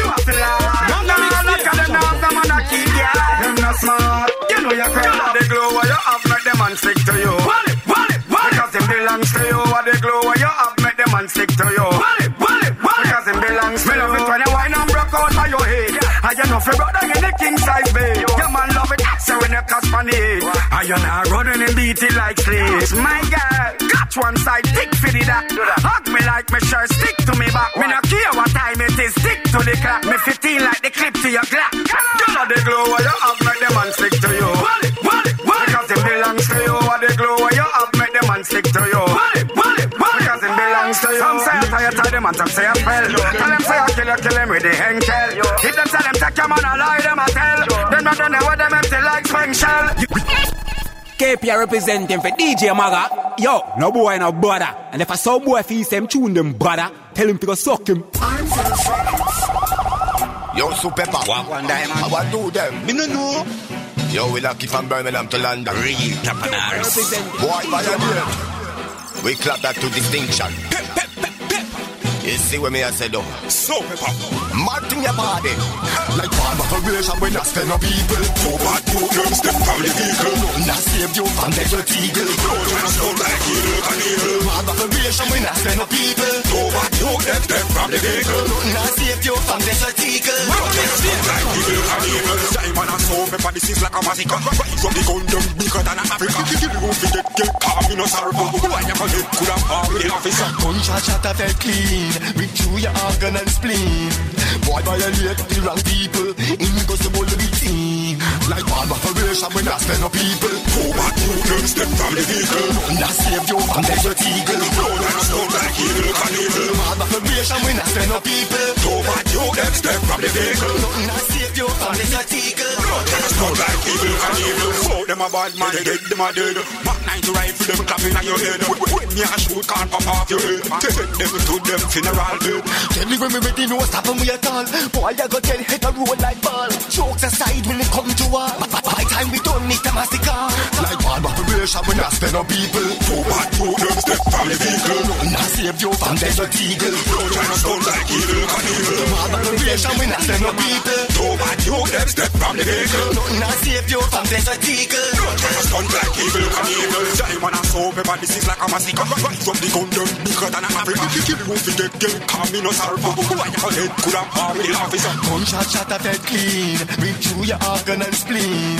you a feel No, no, no, look at them now, them a not keep ya. Them not smart, you know your friend. The glow what you have make them man stick to you. Wallet, wallet, wallet. Because them belongs to you. Me love it when you wine and broke out of your head. I you know fi brother in the king size bed. When you cast on it. I you not running and beat it like slaves. My girl, catch one side, tick for the that. Hug me like me shirt, stick to me back. Me not care what time it is, stick to the clock. Me 15 like the clip to your clock. You know the glow what you have, make them man stick to you. Wallet, wallet, wallet. Because them belongs to you. What the glow what you have, make them man stick to you. Wallet. Because them to you. Some say I tie, tie them, and some say I fell. Tell them say I kill you, kill them with the henkel. If them tell them take your man, I lie them, I tell. Them not done what them empty like spring shell. KP representing for DJ Maga. Yo, no boy no brother. And if I saw boy feel them tune them brother, tell him to go suck him. Yo, super pop. What one time? I want do them. Me no know. Yo, we lucky from Birmingham to London. Real Tapanars. Boy, violate. We clap that to distinction. You see what me I said though? So pop. Martin your body. Like bad operation when I stand up people. Too bad you them step from the vehicle. Nothing that save you from the eagle. I sound like evil and evil. Bad operation when I stand up people. Too bad you them step from the vehicle. Nothing that save you from the eagle. I sound like evil and evil. Diamond and soul pepper this is like a massacre. Rise up the gun them bigger than Africa. Kill you fi get get calm in a sorrow. Why you call it could have all the officer. Gunshot shot a clean. Reach through your organ and spleen. Boy violate the wrong people. Impossible to be team. Like bad operation when I stand up people. Go back to them step from the vehicle. That save you from the dirty eagle. And a stone like evil cannibal. Bad operation when I stand up people. Go back to them step from the vehicle. Save you from the dirty eagle. A stone like evil. Fuck them a bad man, they dead them a dead. Back nine to rifle them clapping on your head. When me a shoot can't pop off your head. Take them to them funeral bed. Tell me when me ready, no stopping me at all. Boy, I got tell hit a roll like ball. Jokes aside when it come to war. By time we don't need a massacre. Like bad operation when I spend on people. Too bad you them step from the vehicle. I save you from desert eagle. Trying to stone like evil cannibal. Bad operation when I spend on people. Too bad you them step from the vehicle. Nothing I save you from desert eagle. Road trying to stone like evil cannibal. Diamond and soap pepper, this is like a massacre. Rise up the gun, them bigger than Africa. Kill you if you get get calm in a sorrow. Why your head could have harmed the officer? Gunshot shot a fed clean. Reach through your organ and spleen.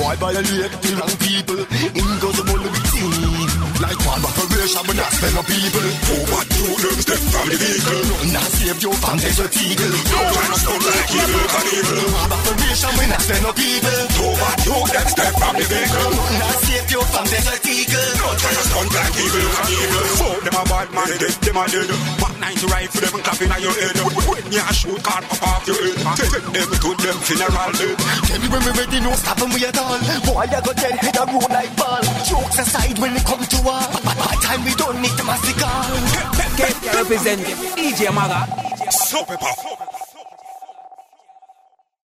Boy violate the wrong people. Invisible routine. Like one operation when I spend on people. Too bad you them step from the vehicle. Nothing that save you from desert eagle. No to stone like evil cannibal. One operation when I spend on people. Too bad you them step from the vehicle. That save you from desert eagle. No like evil cannibal. Fuck them a bad man, dead them a dead. Back nine to for them clapping on your head. When you shoot can't pop off your head. Take them to them funeral bed. Tell me when we ready, no stopping we at all. Boy, I got dead head a roll like ball. Jokes aside when it come to war. By time we don't need the massacre. KP representing DJ Maga. So pepper.